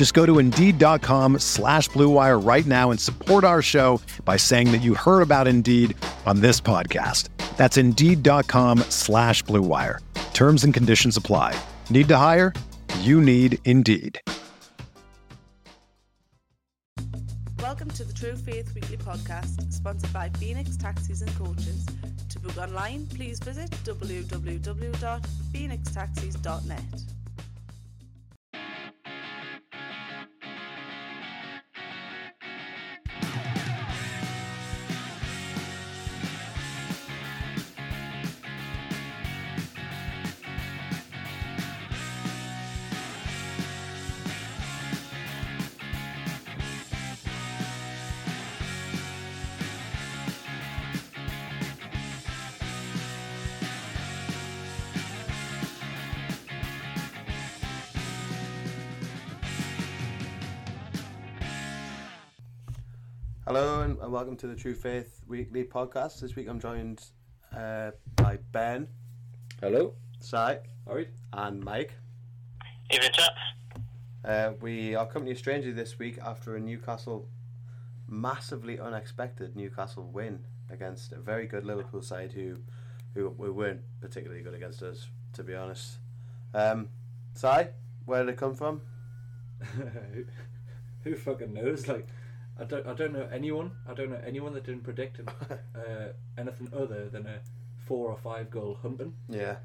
Just go to Indeed.com slash BlueWire right now and support our show by saying that you heard about Indeed on this podcast. That's Indeed.com slash BlueWire. Terms and conditions apply. Need to hire? You need Indeed. Welcome to the True Faith Weekly podcast, sponsored by Phoenix Taxis and Coaches. To book online, please visit www.phoenixtaxis.net. and and welcome to the True Faith Weekly podcast. This week I'm joined uh, by Ben, Hello. Sai, Alright. and Mike. Evening, chaps. Uh, we are company of strangers this week after a Newcastle massively unexpected Newcastle win against a very good Liverpool side who who, who weren't particularly good against us, to be honest. Um, Sai, where did it come from? who, who fucking knows? Like, I don't, I don't know anyone. I don't know anyone that didn't predict uh, anything other than a four or five goal humping. Yeah,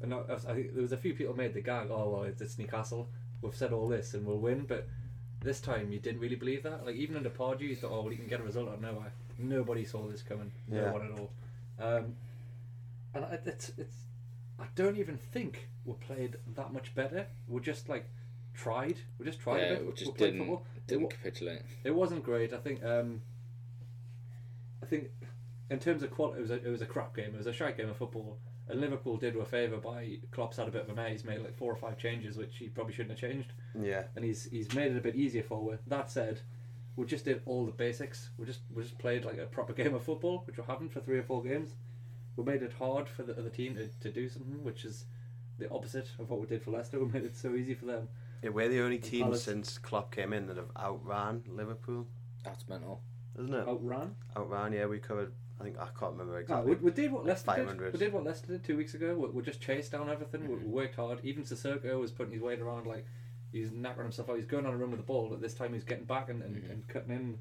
And I, I think there was a few people made the gag. Oh well, it's, Newcastle. We've said all this and we'll win, but this time you didn't really believe that. Like even under Pardew, you thought, oh well, you can get a result out of nowhere. Nobody saw this coming. Yeah. No one at all. Um, and I, it's, it's, I don't even think we played that much better. We're just like tried. We just tried yeah, a bit. we just played didn't football. It didn't wa- capitulate. it wasn't great. I think. Um, I think, in terms of quality, it was a, it was a crap game. It was a shite game of football. And Liverpool did do a favour by Klopp's had a bit of a mare. He's made like four or five changes, which he probably shouldn't have changed. yeah, And he's he's made it a bit easier for us. That said, we just did all the basics. We just we just played like a proper game of football, which we haven't for three or four games. We made it hard for the other team to, to do something, which is the opposite of what we did for Leicester. We made it so easy for them. Yeah. We're the only team Palace. since Klopp came in that have outran Liverpool, That's mental. isn't it? Outran. Outran, yeah. We covered. I think I can't remember No, exactly. we, we did what Like Leicester did. 500. We did what Leicester did two weeks ago. We, we just chased down everything. We, we worked hard. Even Sissoko was putting his weight around like he's knackering himself out. He's going on a run with the ball, but this time he's getting back and, and, and cutting in.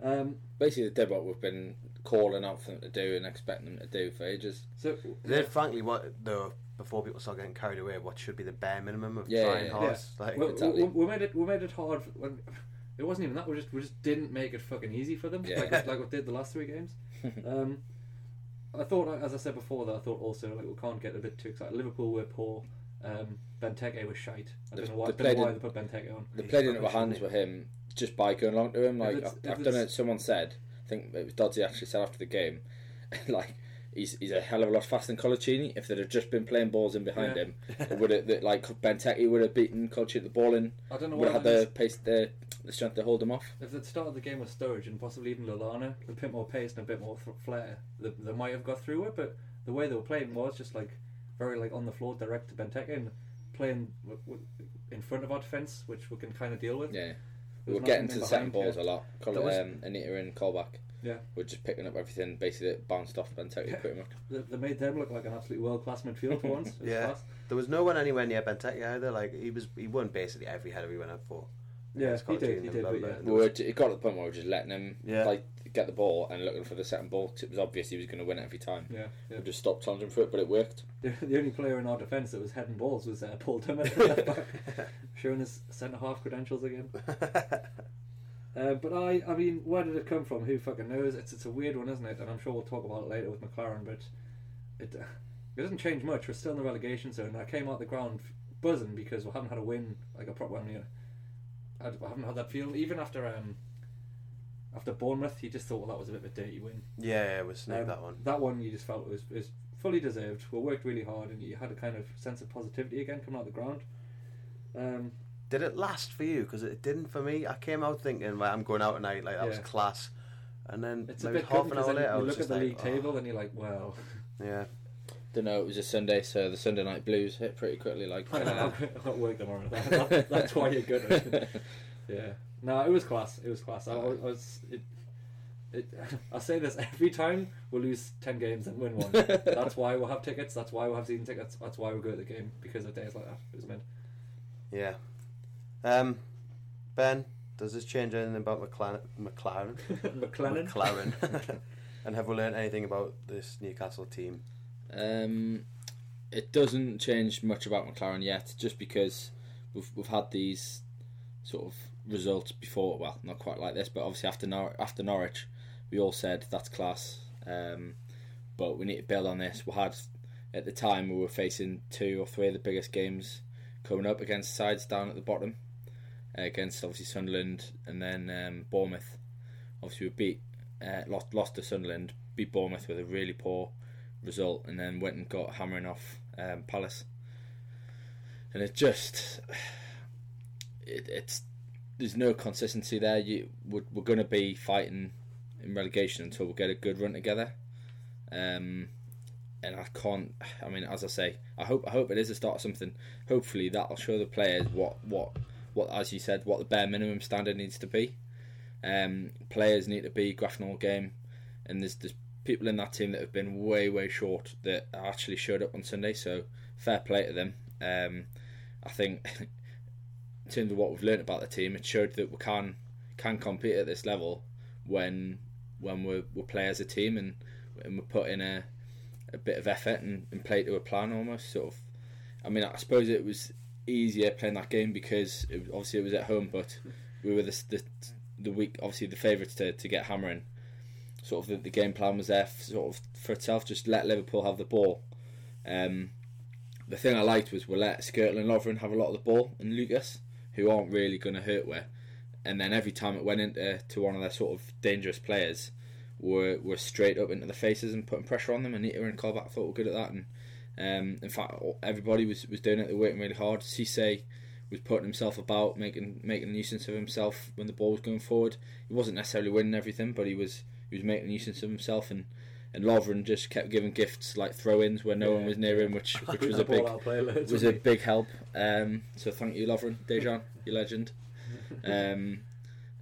Um, Basically, the did what we've been calling out for them to do and expecting them to do for ages. so They did, frankly, what though before people start getting carried away, what should be the bare minimum of Yeah, trying yeah, hard. yeah. Like, we, exactly. we, we made it. We made it hard. For, when, it wasn't even that. We just we just didn't make it fucking easy for them. Yeah. Like like we did the last three games. Um, I thought, as I said before, that I thought also like we can't get a bit too excited. Liverpool were poor. Um, Benteke was shite. I They- don't know why. they don't know why in- they put Benteke on. They He's played into rubbish, our hands isn't with him just by going along to him. Like I, if I don't know. Someone said, I think it was Dodgy actually said after the game, like he's he's a hell of a lot faster than Coloccini. If they'd have just been playing balls in behind Yeah. him, it would have like Benteke would have beaten Coloccini the ball in. I don't know Would have had the pace, the the strength to hold him off. If they'd started the game with Sturridge and possibly even Lallana, with a bit more pace and a bit more th- flair, they, they might have got through it. But the way they were playing was just like very like on the floor, direct to Benteke, and playing w- w- in front of our defence, which we can kind of deal with. Yeah, we were getting to the second balls yeah. a lot. Col- was- um, Anita and Colback. Yeah. We're just picking up everything basically that bounced off Benteke Yeah. pretty much. They, they made them look like an absolute world class midfield for once. Yeah. class. there was no one anywhere near Benteke either. Like he was, he won basically every header he went up for. Yeah, Against he did, he did, but yeah. We were, it got to the point where we were just letting him. Yeah. Like get the ball and looking for the second ball. 'cause It was obvious he was going to win it every time. Yeah, yeah. We just stopped challenging for it, but it worked. The, the only player in our defence that was heading balls was uh, Paul Dummett, at left back, showing his centre half credentials again. Uh, but I, I mean, where did it come from? Who fucking knows? It's it's a weird one, isn't it? And I'm sure we'll talk about it later with McClaren. But it it doesn't change much. We're still in the relegation zone. I came out the ground buzzing because we haven't had a win like a proper one. You know, I, haven't had that feeling even after um after Bournemouth. You just thought, well, that was a bit of a dirty win. yeah, yeah, we sneaked Um, that one. That one you just felt was was fully deserved. We worked really hard, and you had a kind of sense of positivity again coming out the ground. Um, Did it last for you? Because it didn't for me. I came out thinking, right, I'm going out tonight, like that was class. And then it's a maybe bit half an hour then later, I you was look at just the like, league oh, table and you're like, well, Yeah. Don't know. It was a Sunday, so the Sunday night blues hit pretty quickly. Like I'm at work tomorrow. That, that, that's why you're good. yeah. No, it was class. It was class. I, I was. It, it, I say this every time we lose ten games and win one. That's why we'll have tickets. That's why we'll have season tickets. That's why we'll go to the game because of days like that. It was meant. Yeah. Um, Ben, does this change anything about McClaren? McClaren? McLennan. McClaren. and have we learned anything about this Newcastle team? Um, it doesn't change much about McClaren yet, just because we've we've had these sort of results before. Well, not quite like this, but obviously after Nor- after Norwich, we all said that's class. Um, but we need to build on this. We had at the time we were facing two or three of the biggest games coming up against sides down at the bottom, against obviously Sunderland and then um, Bournemouth. Obviously we beat uh, lost lost to Sunderland, beat Bournemouth with a really poor result, and then went and got hammering off um, Palace. And it just, it, it's there's no consistency there. You we're, we're going to be fighting in relegation until we get a good run together. Um, and I can't. I mean, as I say, I hope I hope it is a start of something. Hopefully, that'll show the players what what what as you said, what the bare minimum standard needs to be. Um, players need to be grafting all game, and there's there's people in that team that have been way way short that actually showed up on Sunday. So fair play to them. Um, I think in terms of what we've learned about the team, it showed that we can can compete at this level when when we we play as a team and and we put in a a bit of effort and, and play to a plan almost sort of. I mean, I suppose it was easier playing that game because it, obviously it was at home, but we were the the, the week obviously the favourites to, to get hammering. Sort of the, the game plan was there f sort of for itself. Just let Liverpool have the ball. Um, the thing I liked was we let Skrtel and Lovren have a lot of the ball and Lucas, who aren't really going to hurt we. And then every time it went into to one of their sort of dangerous players, were were straight up into the faces and putting pressure on them. And Nita and Colback thought were good at that. And um, in fact, everybody was, was doing it. They were working really hard. Cisse was putting himself about, making making a nuisance of himself when the ball was going forward. He wasn't necessarily winning everything, but he was he was making a nuisance of himself. And and Lovren just kept giving gifts like throw-ins where no one was near him, which which was a big was a big help. Um, so thank you, Lovren, Dejan, you legend. Um,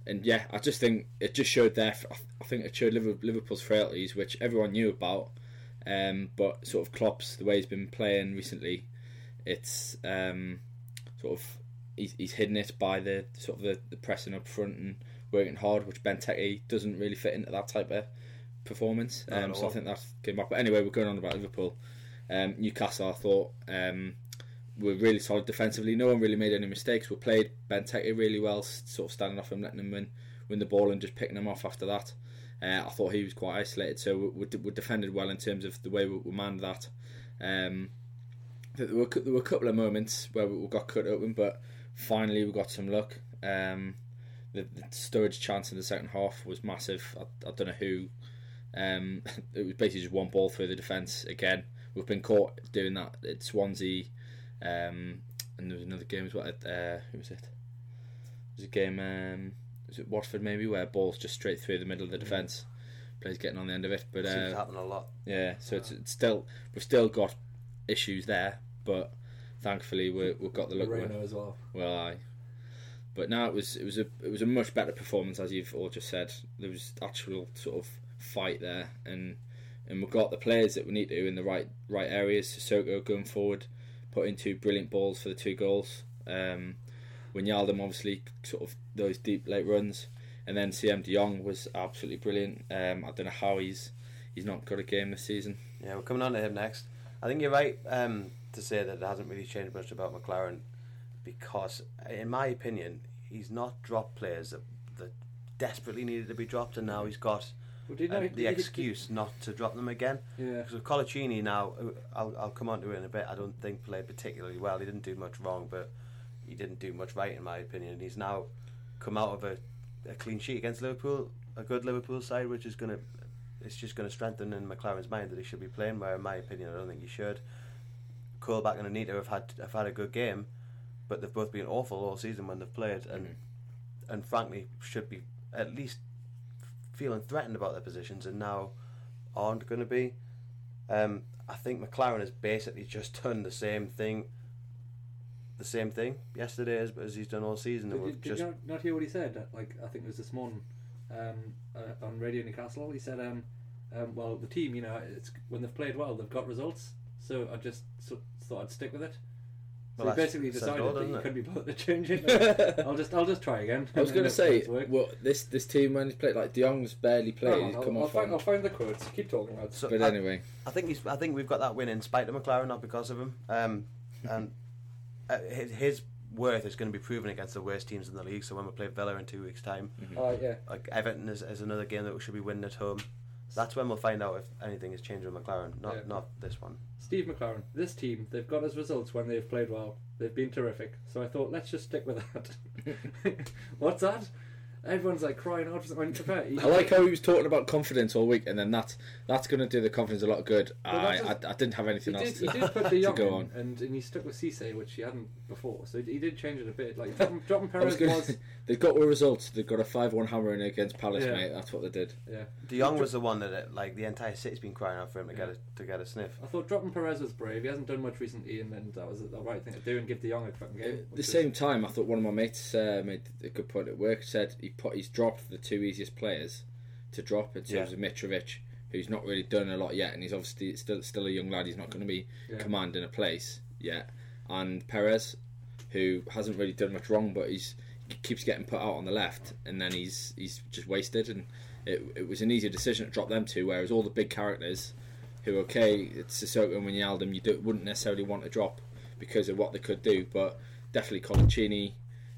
and yeah, I just think it just showed there. I think it showed Liverpool's frailties, which everyone knew about. Um, but sort of Klopp's the way he's been playing recently, it's um, sort of he's, he's hidden it by the sort of the, the pressing up front and working hard, which Benteke doesn't really fit into that type of performance. Um, so I think that came back. But anyway, we're going on about Liverpool. Um, Newcastle, I thought, um, were really solid defensively. No one really made any mistakes. We played Benteke really well, sort of standing off him, letting him win, win the ball, and just picking him off after that. Uh, I thought he was quite isolated, so we, we, we defended well in terms of the way we, we manned that. Um, there were there were a couple of moments where we, got cut open, but finally we got some luck. Um, the, the Sturridge chance in the second half was massive. I, I don't know who. Um, it was basically just one ball through the defence again. We've been caught doing that at Swansea, um, and there was another game as well. Uh, who was it? It was a game. Was it Watford maybe where balls just straight through the middle of the defence. Players getting on the end of it, but Seems uh, to happen a lot. yeah, so it's, it's still we've still got issues there, but thankfully we we've got the look. with- Moreno as well. Well, I. But now it was it was a it was a much better performance as you've all just said. There was actual sort of fight there, and and we've got the players that we need to in the right right areas. Sissoko going forward, putting two brilliant balls for the two goals. Um, Wijnaldum obviously sort of those deep late runs, And then Siem De Jong was absolutely brilliant. Um, I don't know how he's he's not got a game this season. Yeah, we're coming on to him next. I think you're right um, to say that it hasn't really changed much about McClaren because, in my opinion, he's not dropped players that, that desperately needed to be dropped, and now he's got Well, did you know- the did you- excuse not to drop them again. Yeah. Because with Coloccini now, uh, I'll, I'll come on to it in a bit. I don't think played particularly well. He didn't do much wrong, but he didn't do much right in my opinion. He's now come out of a, a clean sheet against Liverpool, a good Liverpool side, which is going to it's just going to strengthen in McClaren's mind that he should be playing. Where in my opinion, I don't think he should. Colback and Anita have had have had a good game, but they've both been awful all season when they've played, and and frankly should be at least feeling threatened about their positions, and now aren't going to be. Um, I think McClaren has basically just done the same thing, the same thing yesterday as, as he's done all season. Did, and you, did just you not, not hear what he said? Like I think it was this morning um, uh, on Radio Newcastle. He said, um, um, "Well, the team, you know, it's when they've played well, they've got results. So I just so, thought I'd stick with it." So Well, he basically decided all, that he couldn't be bothered to change it. I'll just I'll just try again. I was going to say, well, this this team when he's played like De Jong's barely played. Hang on, I'll, come I'll off find, on. I'll find the quotes. Keep talking about. so But I, anyway, I think he's. I think we've got that win in spite of McClaren, not because of him. Um, and uh, his, his worth is going to be proven against the worst teams in the league. So when we play Villa in two weeks' time, Uh, yeah. like Everton is, is another game that we should be winning at home. That's when we'll find out if anything has changed with McClaren. Not Yeah. not this one. Steve McClaren, this team, they've got us results when they've played well. They've been terrific. So I thought, let's just stick with that. What's that? Everyone's like crying out for something. To fair, he- I like how he was talking about confidence all week, and then that's that's going to do the confidence a lot of good. I, that's I I didn't have He anything else did, he to, did put to De Jong go on. and, and he stuck with Cisse, which he hadn't before. So he, he did change it a bit. Like dropping, dropping I was Perez gonna, was, they've got the results. They've got a five-one hammering against Palace, Yeah. mate. That's what they did. yeah. De Jong was the one that uh, like the entire city's been crying out for him to get a, to get a sniff. I thought dropping Perez was brave. He hasn't done much recently, and then that was the right thing to do and give De Jong a fucking game. At the same time, I thought one of my mates uh, made a good point at work. Said he put he's dropped the two easiest players to drop in terms Yeah. of Mitrovic, who's not really done a lot yet, and he's obviously still still a young lad. He's not going to be Yeah. commanding a place yet. And Perez, who hasn't really done much wrong, but he's he keeps getting put out on the left, and then he's he's just wasted. And it, it was an easier decision to drop them two, whereas all the big characters, who okay, it's Sissoko and Wijnaldum, you do, wouldn't necessarily want to drop because of what they could do, but definitely Coloccini,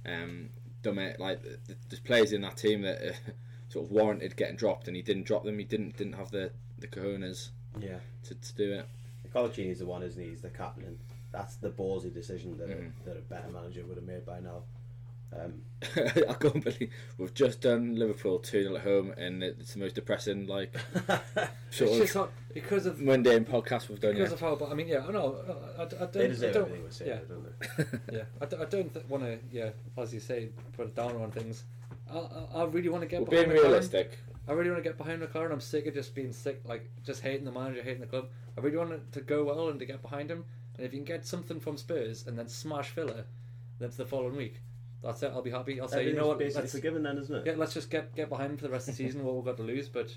um, Dummett, like th- th- there's players in that team that uh, sort of warranted getting dropped, and he didn't drop them. He didn't didn't have the the cojones Yeah. to, to do it. Coloccini's the one, isn't he? He's the captain. That's the ballsy decision that, Mhm. a, that a better manager would have made by now. Um, I can't believe we've just done Liverpool two 0 at home, and it's the most depressing like It's sort just of not because of mundane podcast we've done because yet. of how. But I mean, yeah, I know. I, I, I don't. they I deserve don't, everything we're saying, yeah. don't they? yeah, I, d- I don't th- want to, yeah, as you say, put a downer on things. I, I, I really want to get We're behind being McClaren. realistic. I really want to get behind McClaren. I'm sick of just being sick, like just hating the manager, hating the club. I really want it to go well and to get behind him. And if you can get something from Spurs and then smash Villa, that's the following week, that's it. I'll be happy. I'll say, you know what, basically let's, forgiven then, isn't it? yeah, let's just get get behind for the rest of the season. what we've got to lose, but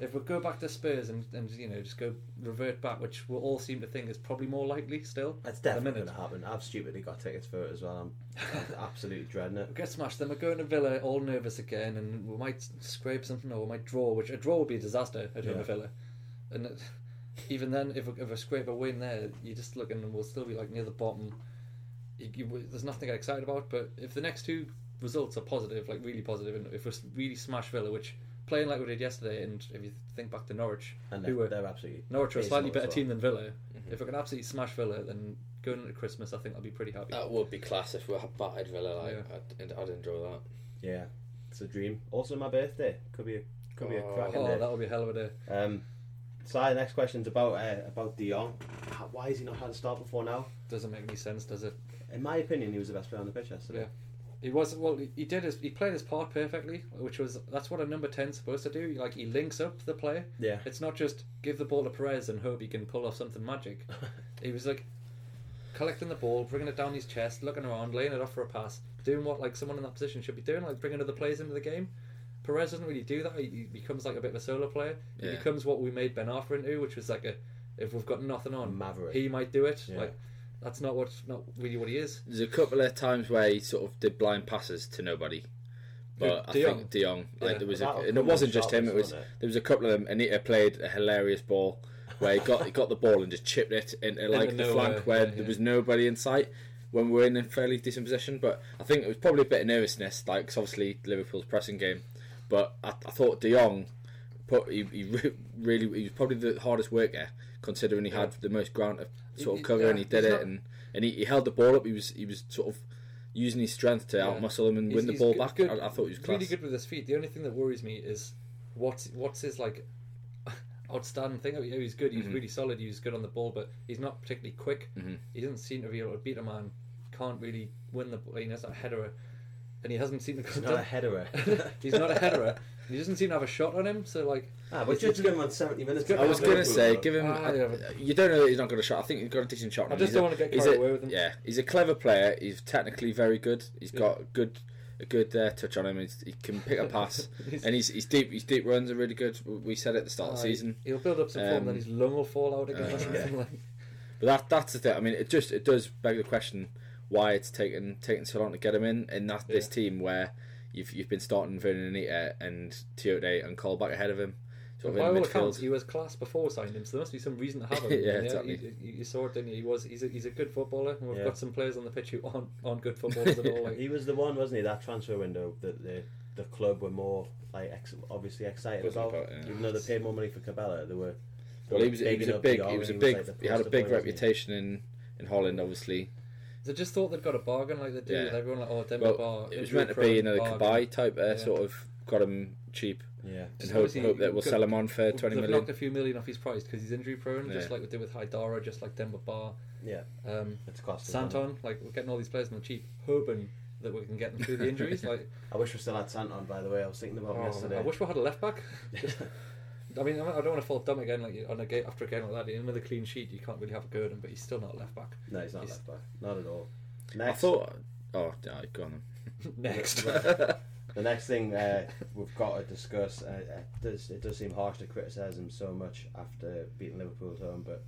if we go back to Spurs and, and you know just go revert back, which we all seem to think is probably more likely still. That's definitely going to happen. I've stupidly got tickets for it as well. I'm, I'm absolutely dreading it. We get smashed. Then we're going to Villa, all nervous again, and we might scrape something, or we might draw. Which a draw would be a disaster at home Yeah. Villa. And it, even then, if we, if we scrape a win there, you're just looking, and we'll still be like near the bottom. You, you, there's nothing to get excited about. But if the next two results are positive, like really positive, and if we really smash Villa, which playing like we did yesterday, and if you think back to Norwich, And who were they're absolutely. Norwich are a slightly better off. team than Villa. If we can absolutely smash Villa, then going into Christmas, I think I'll be pretty happy. That would be class if we had battered Villa. Like, Yeah. I'd, I'd enjoy that. Yeah, it's a dream. Also, my birthday could be a, could be a Oh. cracking oh, day. that would be a hell of a day. Um, so the next question's about uh, about Dion. Why has he not had a start before now? Doesn't make any sense, does it? In my opinion, he was the best player on the pitch yesterday. Yeah. He was well. he- He did his. He played his part perfectly, which was that's what a number 10's supposed to do. Like he links up the play. Yeah. It's not just give the ball to Perez and hope he can pull off something magic. he was like collecting the ball, bringing it down his chest, looking around, laying it off for a pass, doing what like someone in that position should be doing, like bringing other players into the game. Perez doesn't really do that. He, he becomes like a bit of a solo player. He becomes what we made Ben Arfa into, which was like a if we've got nothing on, Maverick. he might do it. Yeah. Like that's not what not really what he is. There's a couple of times where he sort of did blind passes to nobody. But I Jong? think De Jong, like Yeah. there was, a, and it wasn't just him. It was it? there was a couple of them. Anita played a hilarious ball where he got he got the ball and just chipped it into like the nowhere, flank where yeah, there was nobody in sight when we were in a fairly decent position. But I think it was probably a bit of nervousness, like 'cause obviously Liverpool's pressing game. But I, I thought De Jong put he, he re- really he was probably the hardest worker considering he had the most ground to sort of cover yeah, and he did it not- and and he, he held the ball up. He was he was sort of using his strength to Yeah. outmuscle him and He's- win the ball good- back. good- I, I thought he was class. really good with his feet. The only thing that worries me is what's what's his like outstanding thing. Oh, He's good. He's Mhm. really solid. He's good on the ball, but he's not particularly quick. Mhm. He doesn't seem to be able to beat a man. Can't really win the. ball. You know, it's not a header, and he hasn't seen the. He's not a headerer. he's not a headerer. He doesn't seem to have a shot on him. So like, ah, but judging him on 70 minutes. I was going to say, give him. Ah, yeah, you don't know that he's not got a shot. I think he's got a decent shot. on I him. just He's don't a- want to get carried a- away with him. Yeah, he's a clever player. He's technically very good. He's got a good, a good uh, touch on him. He's, he can pick a pass, He's- and he's, he's deep. His deep runs are really good. We said at the start of the Ah, season. He'll build up some form, Um, then his lung will fall out again uh, or something like. But that that's the thing. I mean, it just it does beg the question why it's taken taken so long to get him in in that this team where you've you've been starting Vurnon Anita and Tiote and Colback ahead of him, sort By of all accounts, he was class before signing him, so there must be some reason to have him. Yeah, You know, exactly. You, you saw it, didn't you? He was. He's a, he's a good footballer, and we've Yeah. got some players on the pitch who aren't, aren't good footballers at all. Like, He was the one, wasn't he? That transfer window that the the club were more like ex- obviously excited Buzzing about. about, yeah. Even though they paid more money for Cabella, they were. they Well, were he was he was a big he was a and big like he had a big boy, reputation in in Holland, obviously. They just thought they'd got a bargain, like they do Yeah. with everyone. Like, oh, Demba Well, Ba. it was meant to be another bargain. Cabaye type, uh, Yeah. sort of got him cheap Yeah. and Just hope, hope that we'll got- sell him on for twenty They've million. knocked a few million off his price because he's injury prone, just like we did with Haidara, just like Demba Ba. Yeah. Um, It's cost. us money. Santon, like we're getting all these players on the cheap, hoping that we can get them through the injuries. like, I wish we still had Santon. By the way, I was thinking about him oh, yesterday. I wish we had a left back. Just- I mean, I don't want to fall dumb again. Like on a game after a game like that, another clean sheet, you can't really have a go at him, but he's still not left back. No, he's not He's- left back. Not at all. I Next, thought. Oh, yeah, go on then. Next, the next thing uh, we've got to discuss. Uh, it does it does seem harsh to criticise him so much after beating Liverpool at home, but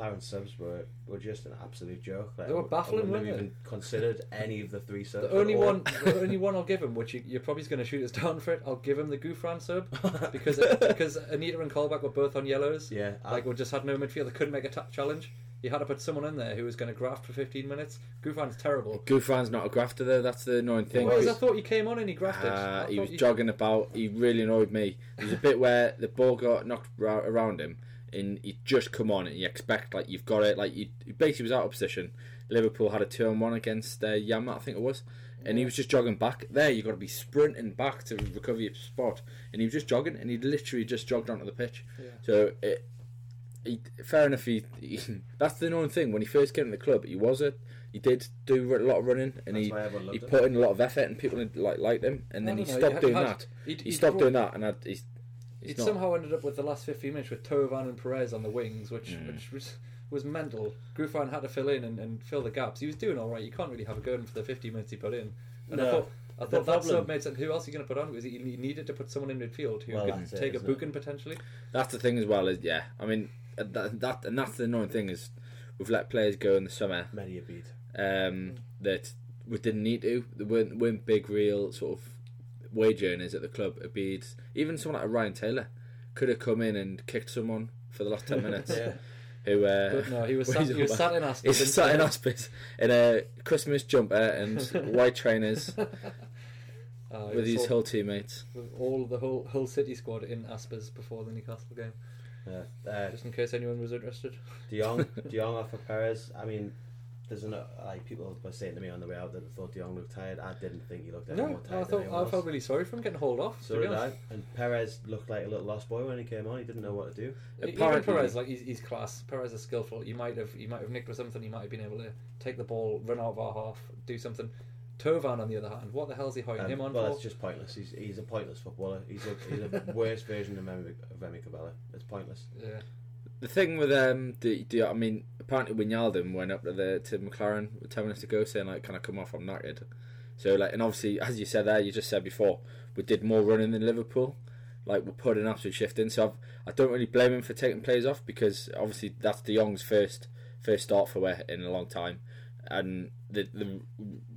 McClaren subs were, were just an absolute joke. Like, They were baffling, I wouldn't weren't have they? even considered any of the three subs. the only all. one, the only one I'll give him, which you, you're probably going to shoot us down for it, I'll give him the Gouffran sub because because Anita and Colback were both on yellows. Yeah, I- like we just had no midfield. They couldn't make a ta- challenge. You had to put someone in there who was going to graft for 15 minutes. Gouffran's terrible. Gouffran's not a grafter though. That's the annoying thing. Whereas I thought he came on and he grafted. Uh, he was you- jogging about. He really annoyed me. There's a bit where the ball got knocked ra- around him, and he just come on, and you expect like you've got it. Like you, he basically was out of position. Liverpool had a two on one against uh, Yama, I think it was, and he was just jogging back. There, you've got to be sprinting back to recover your spot, and he was just jogging, and he literally just jogged onto the pitch. Yeah. So it. He, fair enough. He, he that's the annoying thing. When he first came to the club, he was a he did do a lot of running, and That's he he loved him. put in a lot of effort, and people like liked him. And then he know, stopped he doing had- that. he'd- He he'd stopped brought- doing that, and had, he's he's He'd not. somehow ended up with the last 15 minutes with Thauvin and Perez on the wings, which Mm. which was was mental. Gouffran had to fill in and, and fill the gaps. He was doing all right. You can't really have a go at for the 15 minutes he put in. And I No. thought, I The thought that problem- sub made sense. Who else are you going to put on? Because he, he needed to put someone in midfield who Well, could that's it, take a isn't it? Mm. Buchan potentially. That's the thing as well. Is yeah. I mean uh, that, that and that's the annoying thing is we've let players go in the summer Many a beat. um, that we didn't need to. There weren't, weren't big real sort of wage earners at the club. Abeid, even someone like Ryan Taylor could have come in and kicked someone for the last ten minutes. Yeah. Who uh, But no, he was what sat, he's he was sat about. in Aspers. He's sat in hospice in a Christmas jumper and white trainers Uh, with his saw- whole teammates. with all the whole Hull City squad in Aspers before the Newcastle game, Yeah. Uh, just in case anyone was interested. De Jong, De Jong off for Perez. I mean, there's an, like people were saying to me on the way out that they thought De Jong looked tired. I didn't think he looked any No, more I tired than thought anyone I else. felt really sorry for him getting hauled off. So did I. And Perez looked like a little lost boy when he came on. He didn't know what to do. Even Apparently- Perez, like he's, he's class. Perez is skillful. You might have you might have nicked with something. You might have been able to take the ball, run out of our half, do something. Thauvin, on the other hand, what the hell's he hiring Um, him on well, for? it's just pointless. He's he's a pointless footballer. He's a he's a worse version of Remy, of Remy Cabella. It's pointless. Yeah, The thing with um, the, the I mean, apparently Wijnaldum went up to the to McClaren ten minutes to go, saying like, "Can I come off? I'm knackered." So like, and obviously, as you said there, you just said before, we did more running than Liverpool. Like we put an absolute shift in. So I've, I don't really blame him for taking players off because obviously that's De Jong's first first start for it in a long time. and the the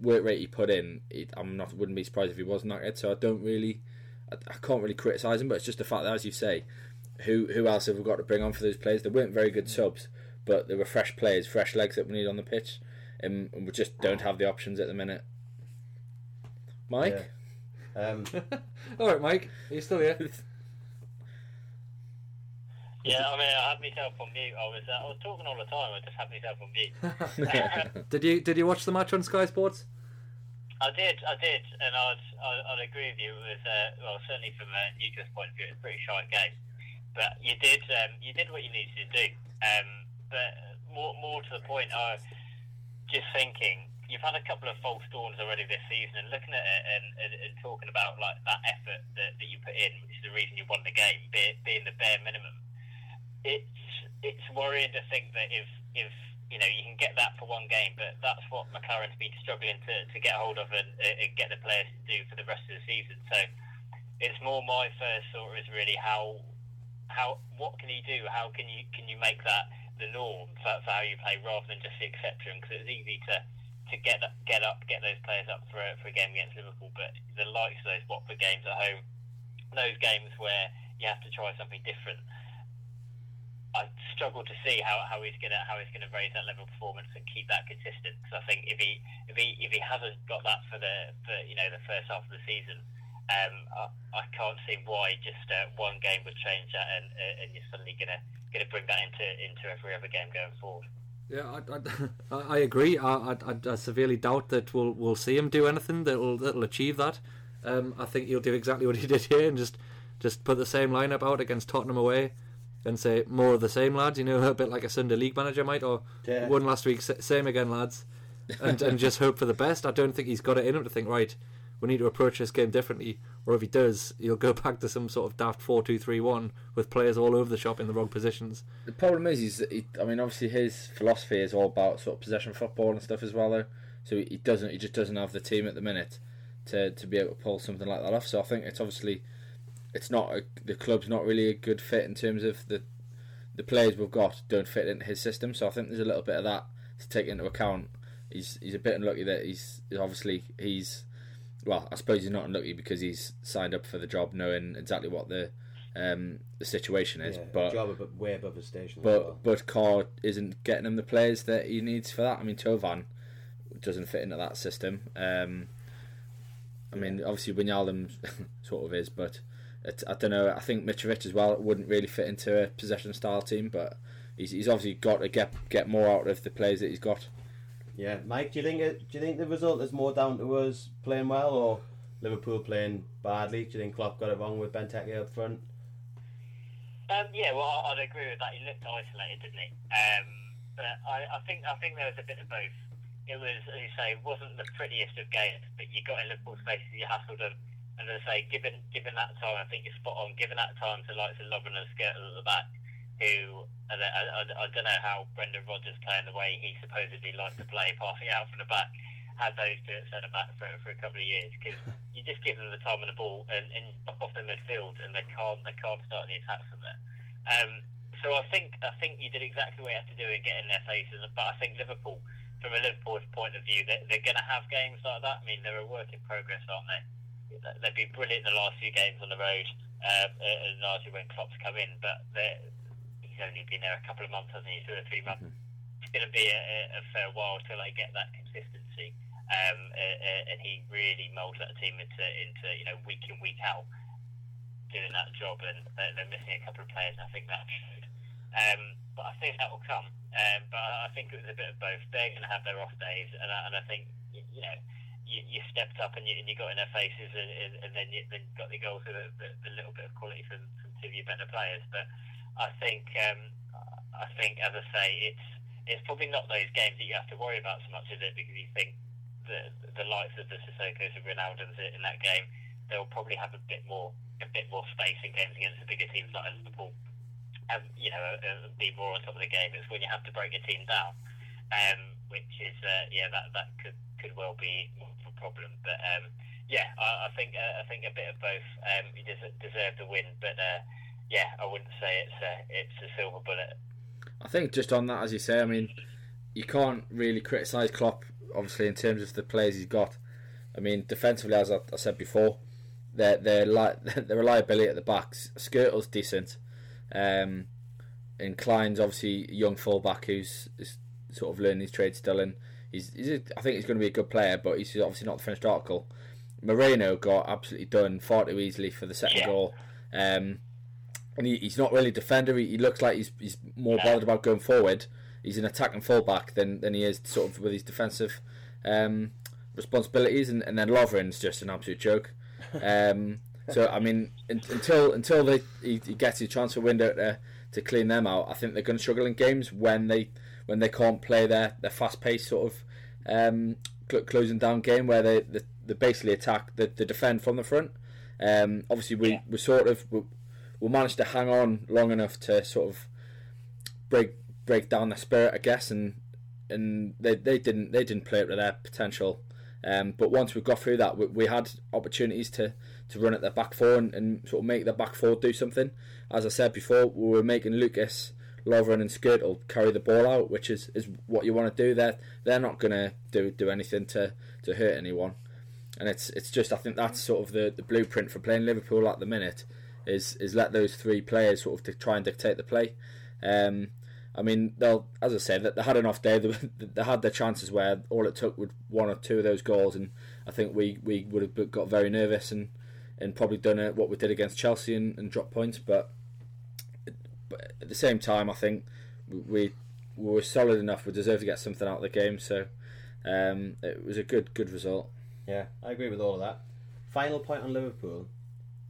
work rate he put in, it, I'm not wouldn't be surprised if he that good. So I don't really, I, I can't really criticise him, but it's just the fact that, as you say, who who else have we got to bring on for those players? They weren't very good subs, but they were fresh players, fresh legs that we need on the pitch, and, and we just don't have the options at the minute. Mike, Yeah. Um, All right, Mike, are you still here? Yeah, I mean, I had myself on mute. I was, uh, I was talking all the time. I just had myself on mute. did you did you watch the match on Sky Sports? I did, I did, and I'd, I'd, I'd agree with you. It was, uh, well, certainly from a Newcastle point of view, it's a pretty shy game. But you did, um, you did what you needed to do. Um, but more, more to the point, I was just thinking, you've had a couple of false dawns already this season, and looking at it and, and, and talking about like that effort that, that you put in, which is the reason you won the game, be, being the bare minimum. It's it's worrying to think that if if you know you can get that for one game, but that's what McClaren's been struggling to, to get hold of and, and get the players to do for the rest of the season. So it's more my first thought is really how how what can you do? How can you can you make that the norm for, for how you play rather than just the exception? Because it's easy to to get get up, get those players up for a, for a game against Liverpool, but the likes of those Watford games at home, those games where you have to try something different. I struggle to see how, how he's gonna how he's gonna raise that level of performance and keep that consistent. Because I think if he if he if he hasn't got that for the for you know the first half of the season, um, I, I can't see why just uh, one game would change that and uh, and you're suddenly gonna gonna bring that into into every other game going forward. Yeah, I, I, I agree. I, I, I severely doubt that we'll we'll see him do anything that'll that'll achieve that. Um, I think he'll do exactly what he did here and just just put the same lineup out against Tottenham away and say more of the same lads. You know, a bit like a Sunday league manager might, or Yeah. one last week, same again, lads, and and just hope for the best. I don't think he's got it in him to think right. We need to approach this game differently, or if he does, he'll go back to some sort of daft four-two-three-one with players all over the shop in the wrong positions. The problem is, he's, he, I mean, obviously his philosophy is all about sort of possession football and stuff as well, though. So he doesn't, he just doesn't have the team at the minute to, to be able to pull something like that off. So I think it's obviously, it's not a, the club's not really a good fit in terms of the the players we've got don't fit into his system. So I think there's a little bit of that to take into account. He's he's a bit unlucky that he's obviously he's well, I suppose he's not unlucky because he's signed up for the job knowing exactly what the um, the situation is. yeah, but job above, way above his station. but well. but Carr isn't getting him the players that he needs for that. I mean, Thauvin doesn't fit into that system. Um, I mean, obviously Wijnaldum sort of is, but it, I don't know. I think Mitrovic as well wouldn't really fit into a possession style team, but he's, he's obviously got to get get more out of the players that he's got. Yeah, Mike, do you think it, do you think the result is more down to us playing well or Liverpool playing badly? Do you think Klopp got it wrong with Benteke up front? Um, yeah, well, I'd agree with that. He looked isolated, didn't he? Um, but I, I think I think there was a bit of both. It was, as you say, wasn't the prettiest of games, but you got in Liverpool spaces, you hassled them, and as I say, given given that time, I think you're spot on. Given that time to like to Lovren and Skirt at the back, who I, I, I, I don't know how Brendan Rodgers playing the way he supposedly likes to play, passing out from the back, had those two at centre back for, for a couple of years because you just give them the time and the ball and, and off the midfield and they can't they can't start the attacks from there. Um, so I think I think you did exactly what you had to do in getting their faces. But I think Liverpool, from a Liverpool's point of view, they, they're going to have games like that. I mean, they're a work in progress, aren't they? They've been brilliant in the last few games on the road, um, and largely when Klopp's come in. But they're- he's only been there a couple of months, hasn't he? Two or three months. It's going to be a, a- a fair while till they get that consistency, um, uh, uh, and he really moulds that team into into you know week in week out doing that job, and they're, they're missing a couple of players. And I think that showed. Um, but I think that will come. Um, but I think it was a bit of both. They're going to have their off days, and I, and I think you know you, you stepped up and you, and you got in their faces, and, and, and then you then got the goals with a, the, the little bit of quality from, from two of your better players. But I think um, I think as I say, it's it's probably not those games that you have to worry about so much, is it? Because you think the the likes of the Sissoko's and Ronaldo's in that game, they'll probably have a bit more a bit more space in games against the bigger teams like Liverpool. Um, you know, be more on top of the game. It's when you have to break a team down, um, which is uh, yeah, that that could could well be a problem. But um, yeah, I, I think uh, I think a bit of both. Um, he des- deserved the win, but uh, yeah, I wouldn't say it's a, it's a silver bullet. I think just on that, as you say, I mean, you can't really criticise Klopp, obviously, in terms of the players he's got. I mean, defensively, as I, I said before, their their li- their reliability at the backs. Skrtel's decent. Um, and Clyne's obviously a young fullback who's is sort of learning his trade still, and he's, he's a, I think he's going to be a good player, but he's obviously not the finished article. Moreno got absolutely done far too easily for the second Yeah. goal. Um, and he, he's not really a defender. He, he looks like he's he's more bothered about going forward. He's an attacking fullback than, than he is sort of with his defensive um, responsibilities. And, and then Lovren's just an absolute joke. Um, so I mean, un, until until they, he, he gets his transfer window to, to clean them out, I think they're going to struggle in games when they when they can't play their, their fast paced sort of um, cl- closing down game where they, they, they basically attack the, the defend from the front. Um, obviously, we, we sort of we, we managed to hang on long enough to sort of break break down their spirit, I guess, and and they, they didn't they didn't play up to their potential. Um, but once we got through that, we, we had opportunities to, to run at their back four and, and sort of make their back four do something. As I said before, we were making Lucas, Lovren, and Skrtel carry the ball out, which is, is what you want to do. They're they're not going to do do anything to, to hurt anyone, and it's it's just I think that's sort of the, the blueprint for playing Liverpool at the minute is is let those three players sort of to try and dictate the play. Um, I mean, they'll as I said, that they had an off day. They, they had their chances where all it took would one or two of those goals, and I think we, we would have got very nervous and, and probably done it what we did against Chelsea and, and dropped points. But, but at the same time, I think we we were solid enough. We deserved to get something out of the game, so um, it was a good good result. Yeah, I agree with all of that. Final point on Liverpool.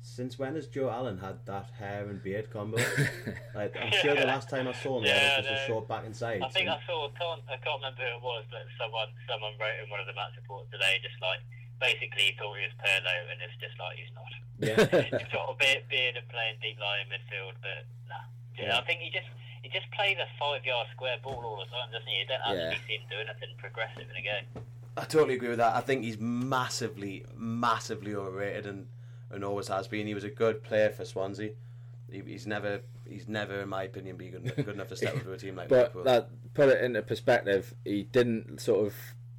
Since when has Joe Allen had that hair and beard combo? like, I'm sure the last time I saw him, he Yeah, had just a short back and sides. I think and- I saw. Can't, I can't remember who it was, but someone someone wrote in one of the match reports today, just like basically he thought he was Pirlo, and it's just like he's not. yeah. he's got a beard, beard and playing deep line midfield, but nah. Yeah. I think he just he just plays a five yard square ball all the time, doesn't he? You don't actually Yeah. see him doing anything progressive in a game. I totally agree with that. I think he's massively, massively overrated and, and always has been. He was a good player for Swansea. He, he's never, he's never, in my opinion, been good, good enough to step into a team like But Liverpool. that put it into perspective. He didn't sort of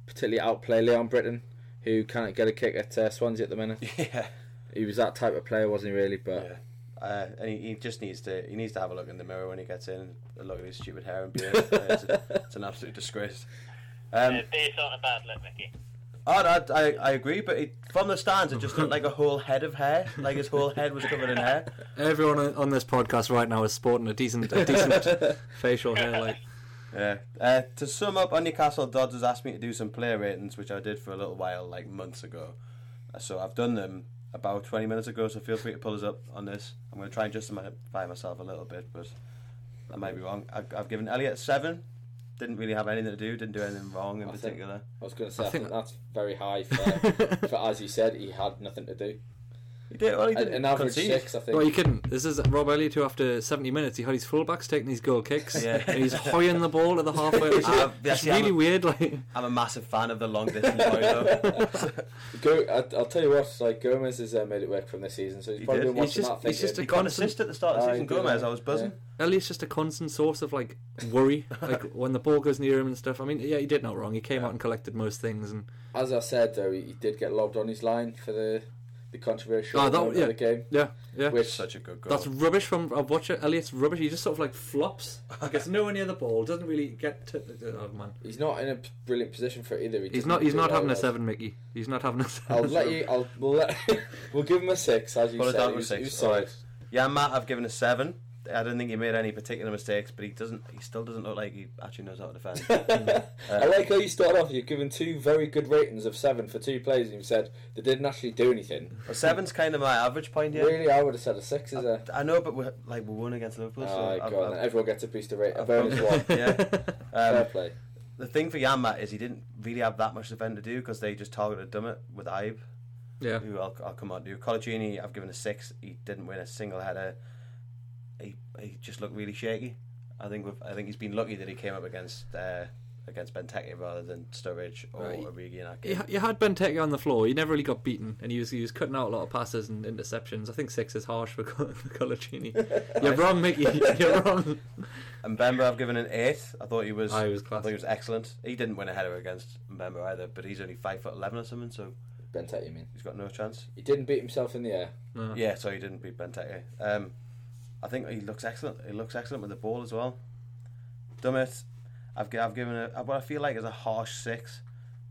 particularly outplay Leon Britton, who can't get a kick at uh, Swansea at the minute. yeah, He was that type of player, wasn't he? Really, but yeah. Uh, and he, he just needs to, he needs to have a look in the mirror when he gets in. and Look at his stupid hair and beard. Uh, it's, it's an absolute disgrace. Um, beard's not a bad look, Mickey. Oh, I, I, I agree, but it, from the stands, it just looked like a whole head of hair. Like his whole head was covered in hair. Everyone on- on this podcast right now is sporting a decent, a decent facial hair. Like, Yeah. Uh, to sum up, on Newcastle, Dodds has asked me to do some player ratings, which I did for a little while, like months ago. Uh, So I've done them about 20 minutes ago, so feel free to pull us up on this. I'm going to try and justify myself a little bit, but I might be wrong. I've, I've given Elliot 7. Didn't really have anything to do, didn't do anything wrong in I think- particular. I was going to say I I think, think- that's very high for, for as you said he had nothing to do. He did, well, he didn't an average concede. six, I think. well, you couldn't. This is Rob Elliot who, after 70 minutes, he had his fullbacks taking his goal kicks, Yeah. and he's hoying the ball at the halfway. It's, Uh, yeah, it's really a- weird. Like, I'm a massive fan of the long distance boy, though. Go, I, I'll tell you what, like Gomes has uh, made it work from this season, so he's He probably did. been He's just- that. he's just a he constant- assist at the start of the Ah, season, he Gomes. yeah. I was buzzing. Elliot's just a constant source of like worry, like when the ball goes near him and stuff. I mean, yeah, he did not wrong. He came out and collected most things, and As I said, though, he, he did get lobbed on his line for the the controversial Oh, that- yeah. the game, yeah, yeah. which Such a good goal. That's rubbish from I've watched it. Elliot's rubbish. He just sort of like flops. Like it's nowhere near the ball. Doesn't really get to. Oh man, he's not in a brilliant position for either. He he's doesn't. He's do not well, having a seven, Mickey. He's not having a. Seven. I'll let you. I'll we'll, let, we'll give him a six, as you Put it said. down He to was, six. he was right. Yeah, Matt, I've given a seven. I don't think he made any particular mistakes, but he doesn't. He still doesn't look like he actually knows how to defend. I like how you started off. You've given two very good ratings of seven for two players, and you said they didn't actually do anything. a seven's kind of my average point here. Really, I would have said a six. Is a I know, but we're like we won against Liverpool. so oh, I've- God, I've- everyone gets a boost of rate. A I've bonus one. yeah. Fair Um, play. the thing for Janmaat is he didn't really have that much defend to do because they just targeted Dummett with Ibe, yeah. who I'll, I'll come on to. Coloccini, I've given a six. He didn't win a single header. He, he just looked really shaky. I think we've, I think he's been lucky that he came up against uh, against Benteke rather than Sturridge or Right. Origi in that You, game. you had Benteke on the floor. He never really got beaten, and he was he was cutting out a lot of passes and interceptions. I think six is harsh for, Col- Coloccini. You're wrong, Mickey. You're wrong. And Mbemba, I've given an eight. I thought he was. He was I thought he was excellent. He didn't win a header against Mbemba either, but he's only five foot eleven or something, so Benteke, you mean? he's got no chance. He didn't beat himself in the air. No. Yeah, so he didn't beat Benteke. Um, I think he looks excellent. He looks excellent with the ball as well. Dummett, I've I've given a what I feel like is a harsh six